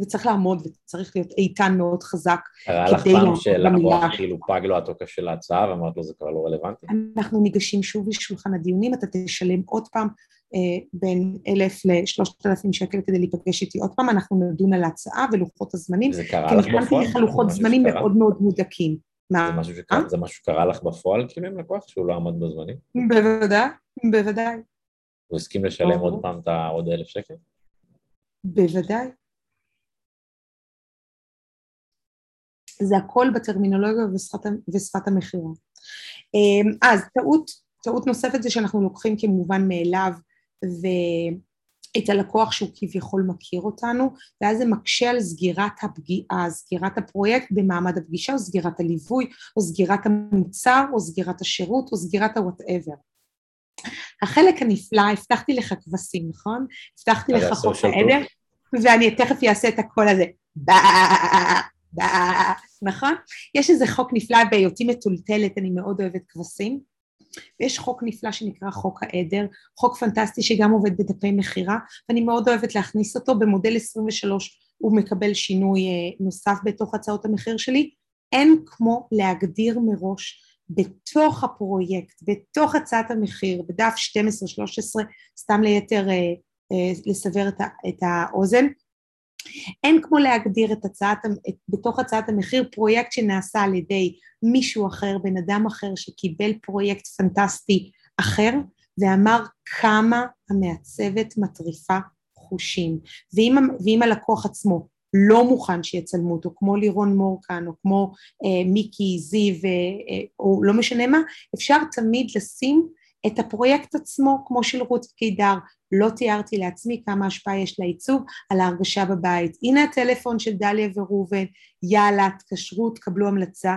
וצריך לעמוד וצריך להיות איתן מאוד חזק קרה לך פעם שלקוח כאילו פג לו התוקף של ההצעה ואמרת לו זה כבר לא רלוונטי? אנחנו ניגשים שוב לשולחן הדיונים, אתה תשלם עוד פעם אה, בין אלף לשלושת אלפים שקל כדי להיפגש איתי עוד פעם, אנחנו נדון על ההצעה ולוחות הזמנים. זה קרה לך בפועל? כי נכנסתי לך לוחות זמנים מאוד מאוד מודקים. זה משהו, שקרה, זה משהו שקרה לך בפועל כאילו עם לקוח שהוא לא עמד בזמנים? בוודאי, בוודאי. הוא הסכים לשלם עוד פעם את העוד אלף שקל? בוודאי. זה הכל בטרמינולוגיה ושפת, ושפת המכירה. אמ, אז טעות, טעות נוספת זה שאנחנו לוקחים כמובן מאליו ואת הלקוח שהוא כביכול מכיר אותנו ואז זה מקשה על סגירת הפגיעה, סגירת הפרויקט במעמד הפגישה או סגירת הליווי או סגירת המוצר או סגירת השירות או סגירת ה-whatever. החלק הנפלא, הבטחתי לך כבשים, נכון? הבטחתי לך חוק העדר ואני תכף אעשה את הקול הזה נכון? יש איזה חוק נפלא בהיותי מטולטלת, אני מאוד אוהבת כבשים, ויש חוק נפלא שנקרא חוק העדר, חוק פנטסטי שגם עובד בדפי מכירה, ואני מאוד אוהבת להכניס אותו, במודל 23 הוא מקבל שינוי אה, נוסף בתוך הצעות המחיר שלי, אין כמו להגדיר מראש בתוך הפרויקט, בתוך הצעת המחיר, בדף 12-13, סתם ליתר אה, אה, לסבר את האוזן, אין כמו להגדיר את הצעת, את, בתוך הצעת המחיר פרויקט שנעשה על ידי מישהו אחר, בן אדם אחר שקיבל פרויקט פנטסטי אחר ואמר כמה המעצבת מטריפה חושים. ואם, ואם הלקוח עצמו לא מוכן שיצלמו אותו, כמו לירון מורקן או כמו אה, מיקי, זיו אה, אה, או לא משנה מה, אפשר תמיד לשים את הפרויקט עצמו כמו של רות קידר, לא תיארתי לעצמי כמה השפעה יש לעיצוב על ההרגשה בבית. הנה הטלפון של דליה וראובן, יאללה, תקשרו, תקבלו המלצה.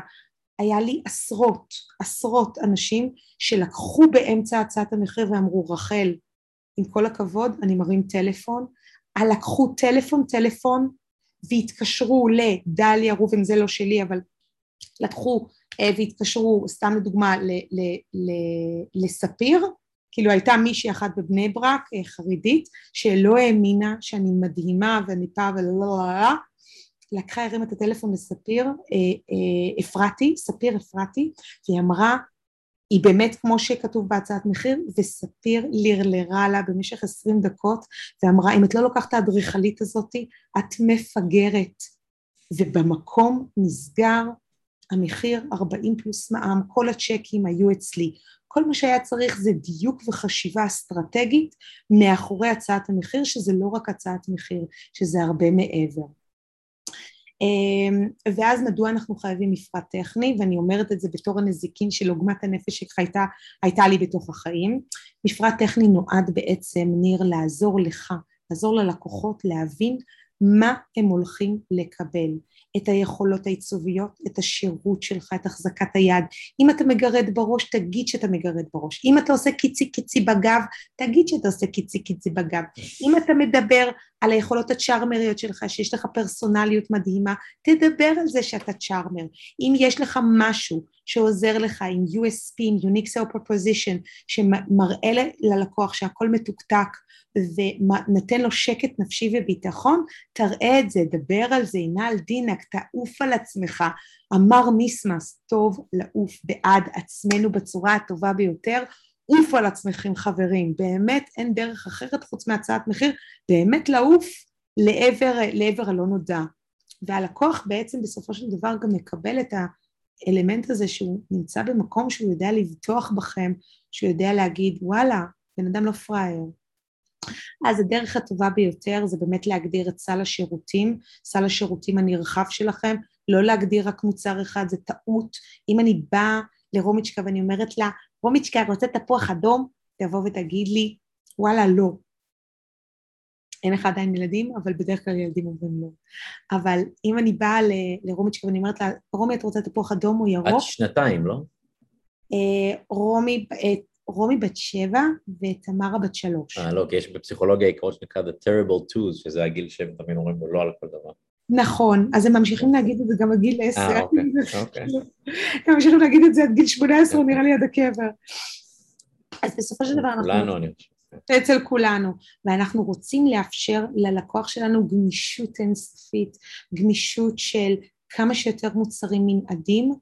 היה לי עשרות, עשרות אנשים שלקחו באמצע הצעת המחיר ואמרו, רחל, עם כל הכבוד, אני מרים טלפון, לקחו טלפון, טלפון, והתקשרו לדליה ראובן, זה לא שלי, אבל לקחו אה, והתקשרו, סתם לדוגמה, לספיר, כאילו הייתה מישהי אחת בבני ברק, אה, חרדית, שלא האמינה שאני מדהימה ואני פעם ולא לא לא לקחה, הרימה את הטלפון לספיר, אה, אפרתי, ספיר אפרתי, והיא אמרה, היא באמת כמו שכתוב בהצעת מחיר, וספיר לרלרה לה במשך עשרים דקות, ואמרה, אם את לא לוקחת את האדריכלית הזאתי, את מפגרת. ובמקום נסגר המחיר 40 פלוס מע"מ, כל הצ'קים היו אצלי. כל מה שהיה צריך זה דיוק וחשיבה אסטרטגית מאחורי הצעת המחיר, שזה לא רק הצעת מחיר, שזה הרבה מעבר. אמ, ואז מדוע אנחנו חייבים מפרט טכני, ואני אומרת את זה בתור הנזיקין של עוגמת הנפש שהייתה לי בתוך החיים. מפרט טכני נועד בעצם, ניר, לעזור לך, לעזור ללקוחות להבין מה הם הולכים לקבל. את היכולות העיצוביות, את השירות שלך, את החזקת היד. אם אתה מגרד בראש, תגיד שאתה מגרד בראש. אם אתה עושה קיצי קיצי בגב, תגיד שאתה עושה קיצי קיצי בגב. אם אתה מדבר על היכולות הצ'ארמריות שלך, שיש לך פרסונליות מדהימה, תדבר על זה שאתה צ'ארמר. אם יש לך משהו שעוזר לך עם USP, עם Unique Sale Proposition, שמראה ללקוח שהכל מתוקתק ונותן לו שקט נפשי וביטחון, תראה את זה, דבר על זה, ינעל דינק, תעוף על עצמך. אמר מיסמס, טוב לעוף בעד עצמנו בצורה הטובה ביותר, עופו על עצמכם חברים, באמת אין דרך אחרת חוץ מהצעת מחיר, באמת לעוף לעבר, לעבר הלא נודע. והלקוח בעצם בסופו של דבר גם מקבל את האלמנט הזה שהוא נמצא במקום שהוא יודע לבטוח בכם, שהוא יודע להגיד וואלה, בן אדם לא פראייר. אז הדרך הטובה ביותר זה באמת להגדיר את סל השירותים, סל השירותים הנרחב שלכם, לא להגדיר רק מוצר אחד, זה טעות. אם אני באה לרומיצ'קה ואני אומרת לה, רומיצ'קה, רוצה תפוח אדום? תבוא ותגיד לי, וואלה, לא. אין לך עדיין ילדים, אבל בדרך כלל ילדים אומרים לא. אבל אם אני באה לרומיצ'קה ואני אומרת לה, רומי, את רוצה תפוח אדום או ירוק? עד שנתיים, לא? אה, רומי, רומי בת שבע ותמרה בת שלוש. אה, לא, כי יש בפסיכולוגיה עיקרון שנקרא The Terrible Twos, שזה הגיל שהם תמיד אומרים לו לא על כל דבר. נכון, אז הם ממשיכים להגיד את זה גם עד גיל עשר. אה, אוקיי, אוקיי. הם ממשיכים להגיד את זה עד גיל שמונה עשרה, נראה לי עד הקבר. אז בסופו של דבר אנחנו... כולנו, אני חושב. אצל כולנו, ואנחנו רוצים לאפשר ללקוח שלנו גמישות אינסופית, גמישות של כמה שיותר מוצרים מנעדים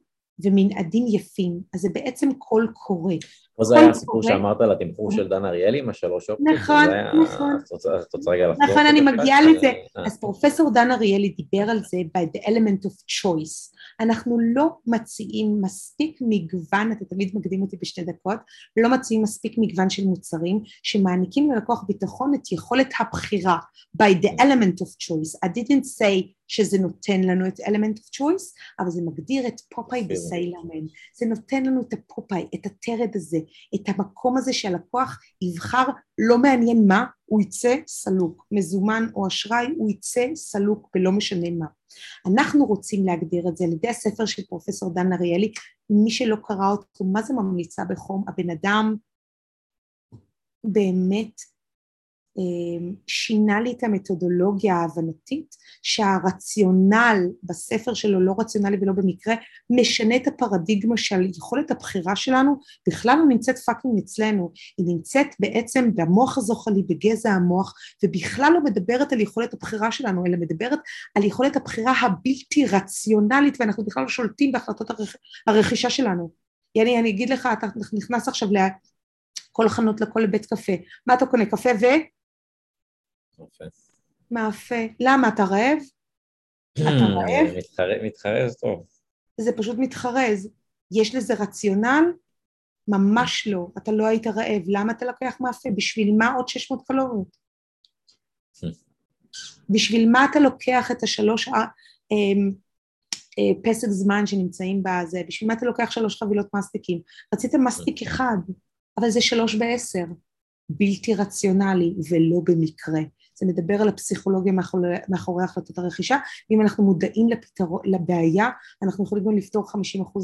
ומנעדים יפים, אז זה בעצם קול קורא. פה זה היה הסיפור שאמרת על התמחור של דן אריאלי עם השלוש אופציות. נכון, נכון. את רוצה רגע לחזור? נכון, אני מגיעה לזה. אה. אז פרופסור דן אריאלי דיבר על זה by the element of choice. אנחנו לא מציעים מספיק מגוון, אתה תמיד מקדים אותי בשתי דקות, לא מציעים מספיק מגוון של מוצרים שמעניקים ללקוח ביטחון את יכולת הבחירה by the element of choice. I didn't say שזה נותן לנו את element of choice, אבל זה מגדיר את פופאי בסיילרמן, זה נותן לנו את הפופאי, את הטרד הזה, את המקום הזה שהלקוח יבחר לא מעניין מה, הוא יצא סלוק, מזומן או אשראי, הוא יצא סלוק ולא משנה מה. אנחנו רוצים להגדיר את זה על ידי הספר של פרופסור דן אריאלי, מי שלא קרא אותו, מה זה ממליצה בחום? הבן אדם באמת אמ, שינה לי את המתודולוגיה ההבנתית שהרציונל בספר שלו לא רציונלי ולא במקרה משנה את הפרדיגמה של יכולת הבחירה שלנו. בכלל לא נמצאת פאקינג אצלנו. היא נמצאת בעצם במוח הזוחלי בגזע המוח ובכלל לא מדברת על יכולת הבחירה שלנו אלא מדברת על יכולת הבחירה הבלתי רציונלית ואנחנו בכלל לא שולטים בהחלטות הרכישה שלנו. יעני אני אגיד לך אתה נכנס עכשיו לכל חנות לכל בית קפה. מה אתה קונה קפה ו? מאפה. למה? אתה רעב? אתה רעב? מתחרז טוב. זה פשוט מתחרז. יש לזה רציונל? ממש לא. אתה לא היית רעב. למה אתה לוקח מאפה? בשביל מה עוד 600 קלוריות? בשביל מה אתה לוקח את השלוש אמ, אה, פסק זמן שנמצאים בזה, בשביל מה אתה לוקח שלוש חבילות מסטיקים? רצית מסטיק אחד, אבל זה שלוש בעשר, בלתי רציונלי ולא במקרה. זה מדבר על הפסיכולוגיה מאחורי, מאחורי החלטות הרכישה, ואם אנחנו מודעים לפתרון, לבעיה, אנחנו יכולים גם לפתור 50%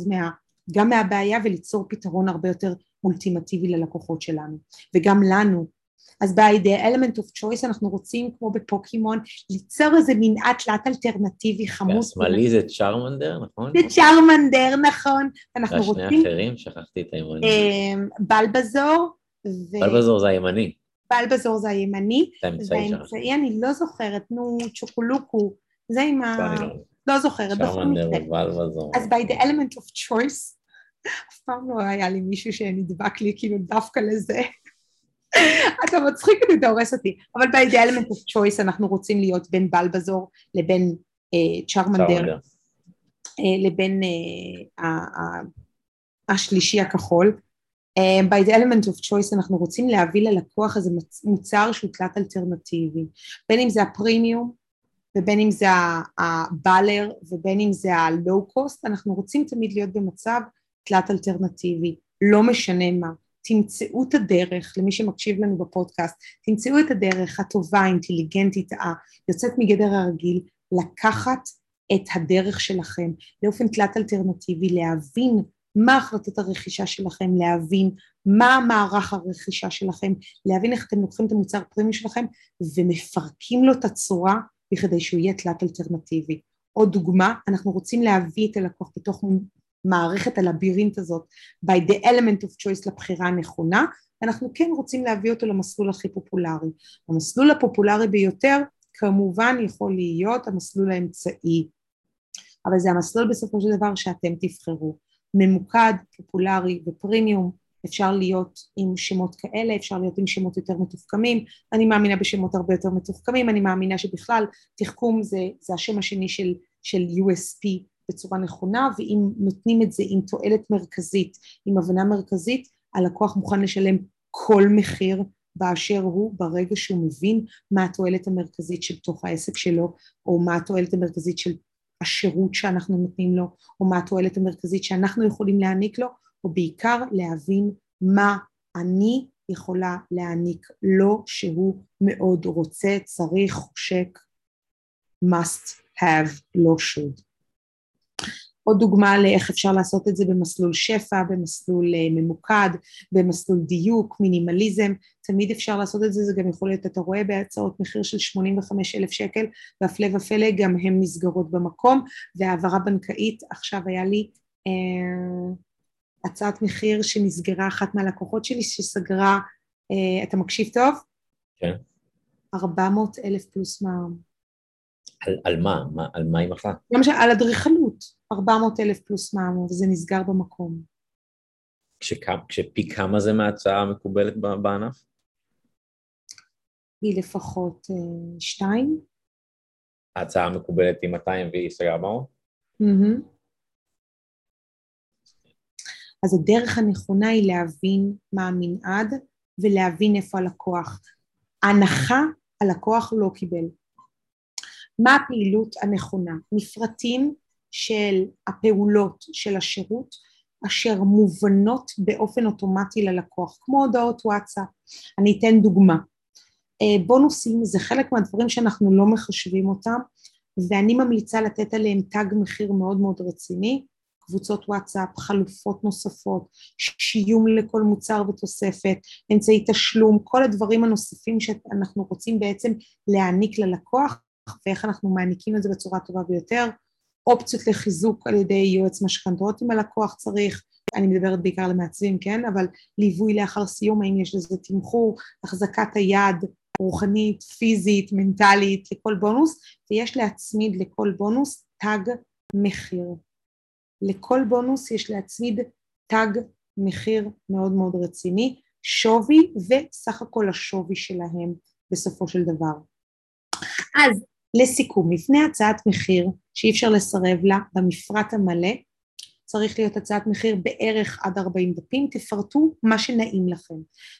מה, גם מהבעיה וליצור פתרון הרבה יותר אולטימטיבי ללקוחות שלנו, וגם לנו אז by the element of choice אנחנו רוצים כמו בפוקימון ליצור איזה מנעד תלת אלטרנטיבי חמוד. והשמאלי זה צ'רמנדר נכון? זה צ'רמנדר נכון. אנחנו רוצים... והשני אחרים שכחתי את הימני. אמ, בלבזור. בלבזור זה הימני. בלבזור זה הימני. והאמצעי אני לא זוכרת נו צ'וקולוקו זה עם ה... לא, לא זוכרת. צ'רמנדר ובלבזור. אז by the element of choice אף פעם לא היה לי מישהו שנדבק לי כאילו דווקא לזה. אתה מצחיק אותי, אתה הורס אותי. אבל ב-The element of choice אנחנו רוצים להיות בין בלבזור לבין אה, צ'רמנדר, אה, לבין אה, השלישי הכחול. By the element of choice אנחנו רוצים להביא ללקוח איזה מוצר שהוא תלת אלטרנטיבי, בין אם זה הפרימיום ובין אם זה הבאלר ובין אם זה הלואו קוסט, אנחנו רוצים תמיד להיות במצב תלת אלטרנטיבי, לא משנה מה. תמצאו את הדרך, למי שמקשיב לנו בפודקאסט, תמצאו את הדרך הטובה, האינטליגנטית, היוצאת מגדר הרגיל, לקחת את הדרך שלכם לאופן תלת אלטרנטיבי, להבין מה החלטות הרכישה שלכם, להבין מה מערך הרכישה שלכם, להבין איך אתם לוקחים את המוצר פרימי שלכם ומפרקים לו את הצורה בכדי שהוא יהיה תלת אלטרנטיבי. עוד דוגמה, אנחנו רוצים להביא את הלקוח בתוך מערכת הלבירינט הזאת by the element of choice לבחירה הנכונה, אנחנו כן רוצים להביא אותו למסלול הכי פופולרי. המסלול הפופולרי ביותר כמובן יכול להיות המסלול האמצעי, אבל זה המסלול בסופו של דבר שאתם תבחרו. ממוקד, פופולרי ופרימיום, אפשר להיות עם שמות כאלה, אפשר להיות עם שמות יותר מתוחכמים, אני מאמינה בשמות הרבה יותר מתוחכמים, אני מאמינה שבכלל תחכום זה, זה השם השני של, של USP בצורה נכונה ואם נותנים את זה עם תועלת מרכזית, עם הבנה מרכזית, הלקוח מוכן לשלם כל מחיר באשר הוא ברגע שהוא מבין מה התועלת המרכזית של תוך העסק שלו או מה התועלת המרכזית של השירות שאנחנו נותנים לו או מה התועלת המרכזית שאנחנו יכולים להעניק לו או בעיקר להבין מה אני יכולה להעניק לו שהוא מאוד רוצה, צריך, חושק, must have, לא should. עוד דוגמה לאיך אפשר לעשות את זה במסלול שפע, במסלול אה, ממוקד, במסלול דיוק, מינימליזם, תמיד אפשר לעשות את זה, זה גם יכול להיות, אתה רואה בהצעות מחיר של 85 אלף שקל, והפלא ופלא גם הן נסגרות במקום, והעברה בנקאית, עכשיו היה לי אה, הצעת מחיר שנסגרה אחת מהלקוחות שלי, שסגרה, אה, אתה מקשיב טוב? כן. 400 אלף פלוס מע"מ. על, על מה? מה? על מה היא מכרה? למשל, על אדריכלות, 400 אלף פלוס מע"מ, וזה נסגר במקום. כשכמה, כשפי כמה זה מההצעה המקובלת בענף? היא לפחות אה, שתיים. ההצעה המקובלת היא 200 והיא סגרה 400? Mm-hmm. אז הדרך הנכונה היא להבין מה המנעד ולהבין איפה הלקוח. ההנחה הלקוח לא קיבל. מה הפעילות הנכונה, מפרטים של הפעולות של השירות אשר מובנות באופן אוטומטי ללקוח, כמו הודעות וואטסאפ. אני אתן דוגמה. אה, בונוסים זה חלק מהדברים שאנחנו לא מחשבים אותם ואני ממליצה לתת עליהם תג מחיר מאוד מאוד רציני, קבוצות וואטסאפ, חלופות נוספות, שיום לכל מוצר ותוספת, אמצעי תשלום, כל הדברים הנוספים שאנחנו רוצים בעצם להעניק ללקוח ואיך אנחנו מעניקים את זה בצורה טובה ביותר, אופציות לחיזוק על ידי יועץ משכנתאות אם הלקוח צריך, אני מדברת בעיקר למעצבים, כן, אבל ליווי לאחר סיום, האם יש לזה תמחור, החזקת היד, רוחנית, פיזית, מנטלית, לכל בונוס, ויש להצמיד לכל בונוס תג מחיר. לכל בונוס יש להצמיד תג מחיר מאוד מאוד רציני, שווי וסך הכל השווי שלהם בסופו של דבר. אז לסיכום, לפני הצעת מחיר שאי אפשר לסרב לה במפרט המלא, צריך להיות הצעת מחיר בערך עד 40 דפים, תפרטו מה שנעים לכם.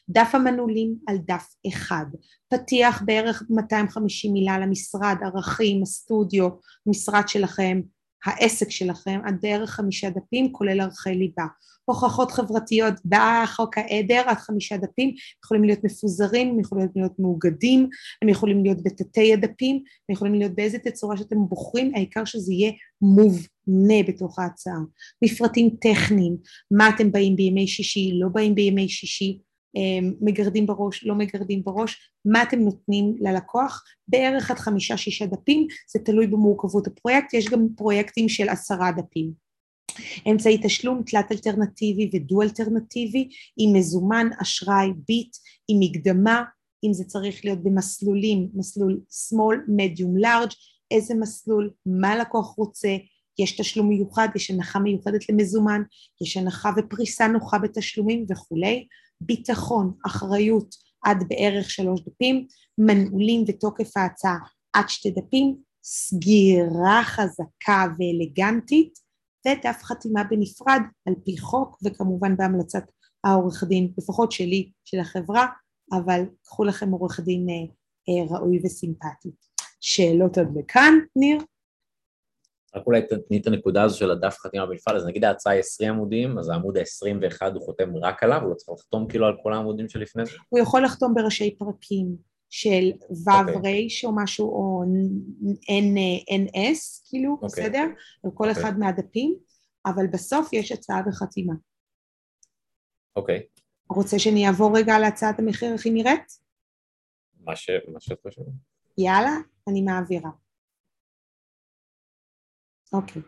דף המנעולים על דף אחד, פתיח בערך 250 מילה למשרד, ערכים, הסטודיו, משרד שלכם, העסק שלכם עד בערך חמישה דפים כולל ערכי ליבה. הוכחות חברתיות בחוק העדר עד חמישה דפים יכולים להיות מפוזרים, הם יכולים להיות מאוגדים, הם יכולים להיות בתתי הדפים, הם יכולים להיות באיזה תצורה שאתם בוחרים, העיקר שזה יהיה מובנה בתוך ההצעה. מפרטים טכניים, מה אתם באים בימי שישי, לא באים בימי שישי, מגרדים בראש, לא מגרדים בראש, מה אתם נותנים ללקוח, בערך עד חמישה שישה דפים, זה תלוי במורכבות הפרויקט, יש גם פרויקטים של עשרה דפים. אמצעי תשלום תלת אלטרנטיבי ודו אלטרנטיבי, עם מזומן, אשראי, ביט, עם מקדמה, אם זה צריך להיות במסלולים, מסלול small, medium, large, איזה מסלול, מה לקוח רוצה, יש תשלום מיוחד, יש הנחה מיוחדת למזומן, יש הנחה ופריסה נוחה בתשלומים וכולי. ביטחון, אחריות עד בערך שלוש דפים, מנעולים ותוקף ההצעה עד שתי דפים, סגירה חזקה ואלגנטית ודף חתימה בנפרד על פי חוק וכמובן בהמלצת העורך דין, לפחות שלי, של החברה, אבל קחו לכם עורך דין אה, אה, ראוי וסימפטי. שאלות עד לכאן, ניר? רק אולי תתני את הנקודה הזו של הדף חתימה בנפרד, אז נגיד ההצעה היא 20 עמודים, אז העמוד ה-21 הוא חותם רק עליו, הוא לא צריך לחתום כאילו על כל העמודים שלפני זה? הוא יכול לחתום בראשי פרקים של ו' okay. אוקיי. ר' או משהו, או NS, כאילו, okay. אוקיי. בסדר? על כל okay. אוקיי. אחד מהדפים, אבל בסוף יש הצעה וחתימה. אוקיי. Okay. רוצה שאני אעבור רגע על הצעת המחיר, איך היא נראית? מה שאת חושבת. יאללה, אני מעבירה. אוקיי,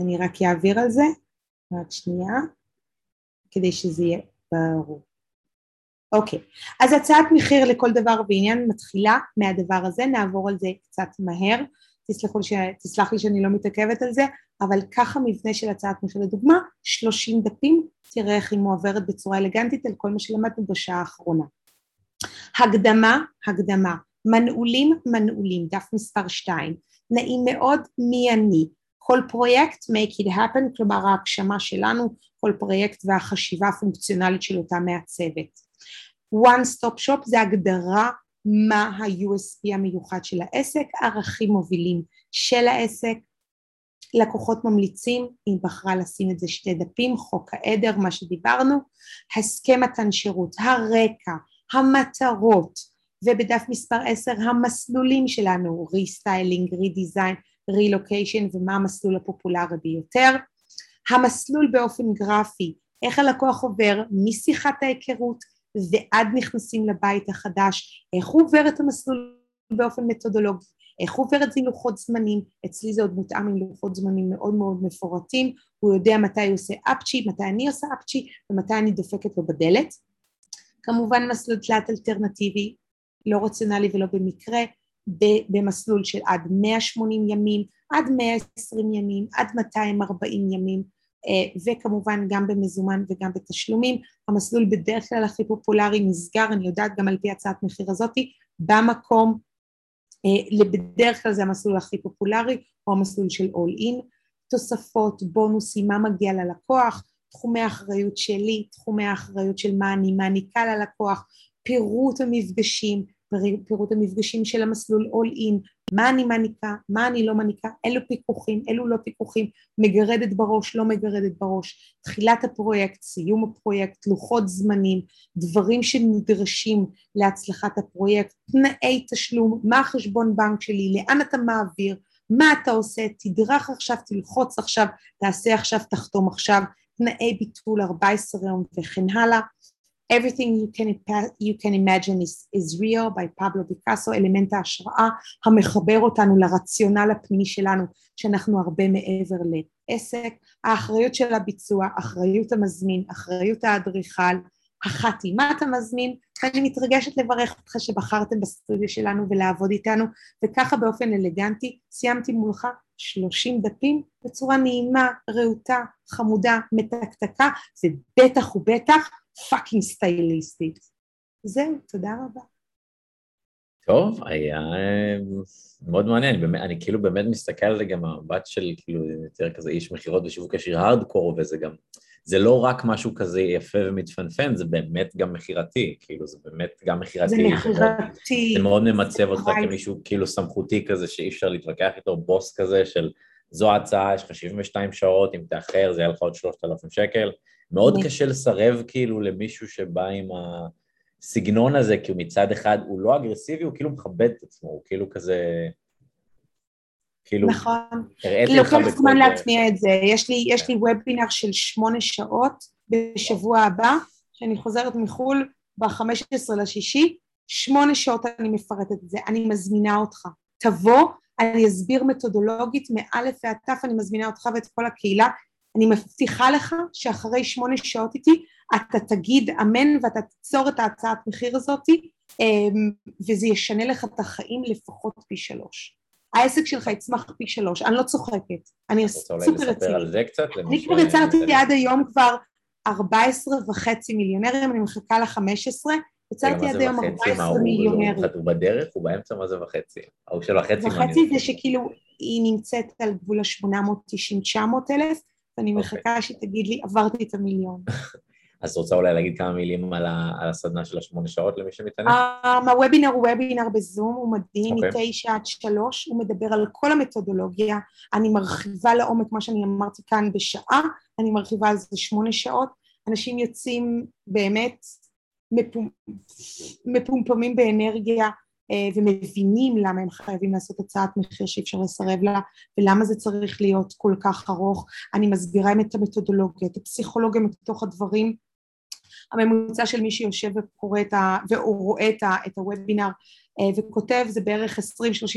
אני רק אעביר על זה, רק שנייה, כדי שזה יהיה ברור. אוקיי, אז הצעת מחיר לכל דבר ועניין מתחילה מהדבר הזה, נעבור על זה קצת מהר, תסלחו ש... תסלח לי שאני לא מתעכבת על זה, אבל ככה מבנה של הצעת מחיר. לדוגמה, 30 דפים, תראה איך היא מועברת בצורה אלגנטית על כל מה שלמדנו בשעה האחרונה. הקדמה, הקדמה, מנעולים, מנעולים, דף מספר 2, נעים מאוד מי אני, כל פרויקט make it happen, כלומר ההגשמה שלנו, כל פרויקט והחשיבה הפונקציונלית של אותה מעצבת. one stop shop זה הגדרה מה ה-USP המיוחד של העסק, ערכים מובילים של העסק, לקוחות ממליצים, היא בחרה לשים את זה שתי דפים, חוק העדר, מה שדיברנו, הסכם מתן שירות, הרקע, המטרות, ובדף מספר 10 המסלולים שלנו, restyling, redesign, relocation ומה המסלול הפופולרי ביותר. המסלול באופן גרפי, איך הלקוח עובר משיחת ההיכרות ועד נכנסים לבית החדש, איך הוא עובר את המסלול באופן מתודולוגי, איך הוא עובר את זה עם לוחות זמנים, אצלי זה עוד מותאם עם לוחות זמנים מאוד מאוד מפורטים, הוא יודע מתי הוא עושה אפצ'י, מתי אני עושה אפצ'י ומתי אני דופקת לו בדלת. כמובן מסלול תלת אלטרנטיבי, לא רציונלי ולא במקרה, במסלול של עד 180 ימים, עד 120 ימים, עד 240 ימים, אה, וכמובן גם במזומן וגם בתשלומים. המסלול בדרך כלל הכי פופולרי נסגר, אני יודעת גם על פי הצעת מחיר הזאתי, במקום, אה, בדרך כלל זה המסלול הכי פופולרי, או המסלול של אול אין, תוספות, בונוסים, מה מגיע ללקוח, תחומי האחריות שלי, תחומי האחריות של מה אני מעניקה ללקוח, פירוט המפגשים, פירוט המפגשים של המסלול all in, מה אני מעניקה, מה אני לא מעניקה, אילו פיקוחים, אילו לא פיקוחים, מגרדת בראש, לא מגרדת בראש, תחילת הפרויקט, סיום הפרויקט, לוחות זמנים, דברים שנדרשים להצלחת הפרויקט, תנאי תשלום, מה החשבון בנק שלי, לאן אתה מעביר, מה אתה עושה, תדרך עכשיו, תלחוץ עכשיו, תעשה עכשיו, תחתום עכשיו, תנאי ביטול 14 יום וכן הלאה. Everything you can, you can imagine is, is real by פבלו פיקאסו, אלמנט ההשראה המחבר אותנו לרציונל הפנימי שלנו שאנחנו הרבה מעבר לעסק, האחריות של הביצוע, אחריות המזמין, אחריות האדריכל, החתימת המזמין, אני מתרגשת לברך אותך שבחרתם בסטודיו שלנו ולעבוד איתנו וככה באופן אלגנטי סיימתי מולך 30 דפים בצורה נעימה, רהוטה, חמודה, מתקתקה ובטח ובטח fucking סטייליסטית. זהו, תודה רבה. טוב, היה אה, מאוד מעניין, אני, באמת, אני כאילו באמת מסתכל על זה גם המבט של כאילו יותר כזה איש מכירות ושיווק ישיר הארדקור, וזה גם, זה לא רק משהו כזה יפה ומתפנפן, זה באמת גם מכירתי, כאילו זה באמת גם מכירתי. זה מכירתי. זה מאוד ממצב אותך כמישהו כאילו סמכותי כזה שאי אפשר להתווכח איתו, בוס כזה של זו ההצעה, יש לך 72 שעות, אם תאחר זה יהיה לך עוד 3,000 שקל. מאוד קשה לסרב כאילו למישהו שבא עם הסגנון הזה, כי הוא מצד אחד הוא לא אגרסיבי, הוא כאילו מכבד את עצמו, הוא כאילו כזה... כאילו, נכון, לוקח זמן להטמיע את זה, יש לי, יש לי וובינר של שמונה שעות בשבוע הבא, שאני חוזרת מחו"ל ב-15 לשישי, שמונה שעות אני מפרטת את זה, אני מזמינה אותך, תבוא, אני אסביר מתודולוגית מאלף ועד תף, אני מזמינה אותך ואת כל הקהילה, אני מבטיחה לך שאחרי שמונה שעות איתי אתה תגיד אמן ואתה תיצור את ההצעת מחיר הזאתי אמ, וזה ישנה לך את החיים לפחות פי שלוש. העסק שלך יצמח פי שלוש, אני לא צוחקת, אני סופר רצינית. רוצה אולי לספר על זה קצת? אני כבר יצרתי עד היום כבר 14 וחצי מיליונרים, אני מחכה ל-15, יצרתי עד היום 14 מיליונרים. הוא בדרך, הוא באמצע, מה זה וחצי? ההוא של וחצי וחצי זה שכאילו היא נמצאת על גבול ה-890-900 אלף, ואני אוקיי. מחכה שתגיד לי, עברתי את המיליון. אז רוצה אולי להגיד כמה מילים על, ה, על הסדנה של השמונה שעות למי שמתעניין? Um, הוובינר הוא וובינר בזום, הוא מדהים, okay. אוקיי. מתשע עד שלוש, הוא מדבר על כל המתודולוגיה, אני מרחיבה לעומק מה שאני אמרתי כאן בשעה, אני מרחיבה על זה שמונה שעות, אנשים יוצאים באמת מפומ... מפומפמים באנרגיה ומבינים למה הם חייבים לעשות הצעת מחיר שאי אפשר לסרב לה ולמה זה צריך להיות כל כך ארוך, אני מסבירה את המתודולוגיה, את הפסיכולוגיה מתוך הדברים. הממוצע של מי שיושב וקורא את ה... ורואה את, ה... את הוובינר אה, וכותב זה בערך 20-30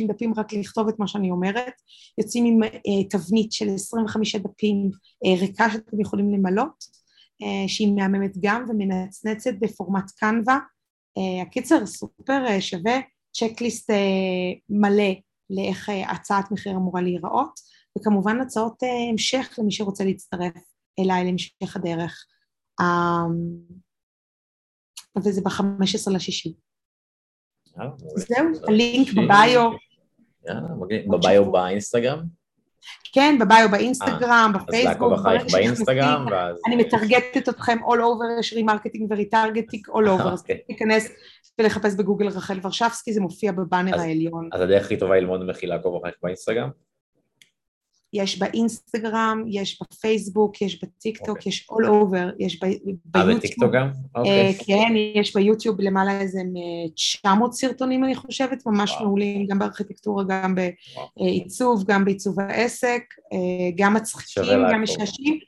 דפים רק לכתוב את מה שאני אומרת, יוצאים עם אה, תבנית של 25 דפים ריקה שאתם יכולים למלות שהיא מהממת גם ומנצנצת בפורמט קנווה, הקיצר סופר שווה צ'קליסט אה, מלא לאיך אה, הצעת מחיר אמורה להיראות, וכמובן הצעות אה, המשך למי שרוצה להצטרף אליי להמשך הדרך. אמ, וזה ב-15 לשישי. זהו, הלינק בביו. בביו באינסטגרם? כן, בביו באינסטגרם, בפייסבוק. אז לעקוב אחריך באינסטגרם, ואז... אני מטרגטת אתכם all over, יש remarketing ו retargeting all over, אז אוקיי. תיכנס ולחפש בגוגל רחל ורשבסקי, זה מופיע בבאנר העליון. אז הדרך הכי טובה ללמוד ממך היא לעקוב אחריך באינסטגרם? יש באינסטגרם, יש בפייסבוק, יש בטיקטוק, okay. אוקיי. יש all over, יש ב- ביוטיוב. אה, בטיקטוק גם? אוקיי. Okay. כן, יש ביוטיוב למעלה איזה 900 סרטונים אני חושבת, ממש wow. מעולים, גם בארכיטקטורה, גם בעיצוב, גם בעיצוב העסק, אה, גם מצחיקים, גם משעשים,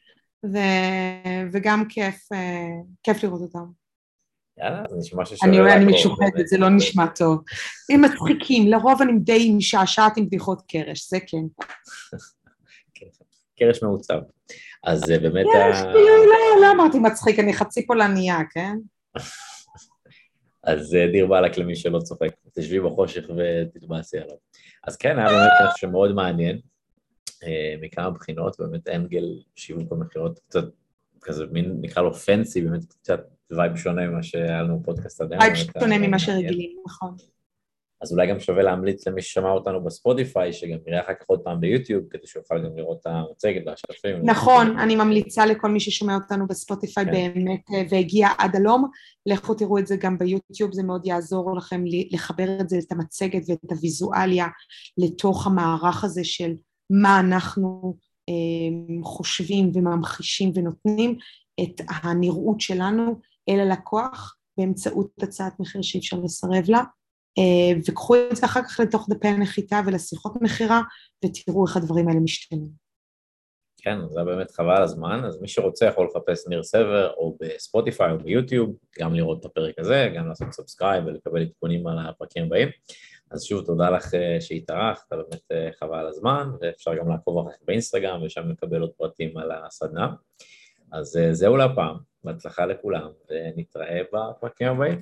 ו- וגם כיף, אה, כיף לראות אותם. יאללה, זה נשמע ששווה לעקוב. אני משוחדת, זה לא נשמע טוב. הם מצחיקים, לרוב אני די משעשעת עם בדיחות קרש, זה כן. קרש מעוצב. אז אה, באמת... קרש, כאילו, לא, לא אמרתי מצחיק, אני חצי פולניה, כן? אז אה, דיר באלק למי שלא צוחק, תשבי בחושך ותתבאסי עליו. אז כן, היה באמת משהו שמאוד מעניין, אה, מכמה בחינות, באמת angle שיווק המכירות קצת כזה מין, נקרא לו fancy, באמת קצת vibe שונה ממה שהיה לנו בפודקאסט עד היום. וייב שונה ממה שרגילים, נכון. אז אולי גם שווה להמליץ למי ששמע אותנו בספוטיפיי, שגם יראה אחר כך עוד פעם ביוטיוב, כדי שיוכל גם לראות את המצגת והשקפים. נכון, אני ממליצה לכל מי ששומע אותנו בספוטיפיי כן. באמת אה, והגיע עד הלום, לכו תראו את זה גם ביוטיוב, זה מאוד יעזור לכם לחבר את זה, את המצגת ואת הוויזואליה לתוך המערך הזה של מה אנחנו אה, חושבים וממחישים ונותנים את הנראות שלנו אל הלקוח באמצעות הצעת מחיר שאי אפשר לסרב לה וקחו את זה אחר כך לתוך דפי הנחיתה ולשיחות מכירה ותראו איך הדברים האלה משתנים. כן, זה באמת חבל הזמן, אז מי שרוצה יכול לחפש ניר סבר או בספוטיפיי או ביוטיוב, גם לראות את הפרק הזה, גם לעשות subscribe ולקבל עדכונים על הפרקים הבאים. אז שוב, תודה לך אה, שהתארחת, באמת אה, חבל הזמן, ואפשר גם לעקוב אחריך באינסטגרם ושם לקבל עוד פרטים על הסדנה. אז זהו להפעם, בהצלחה לכולם, ונתראה בפרקים הבאים.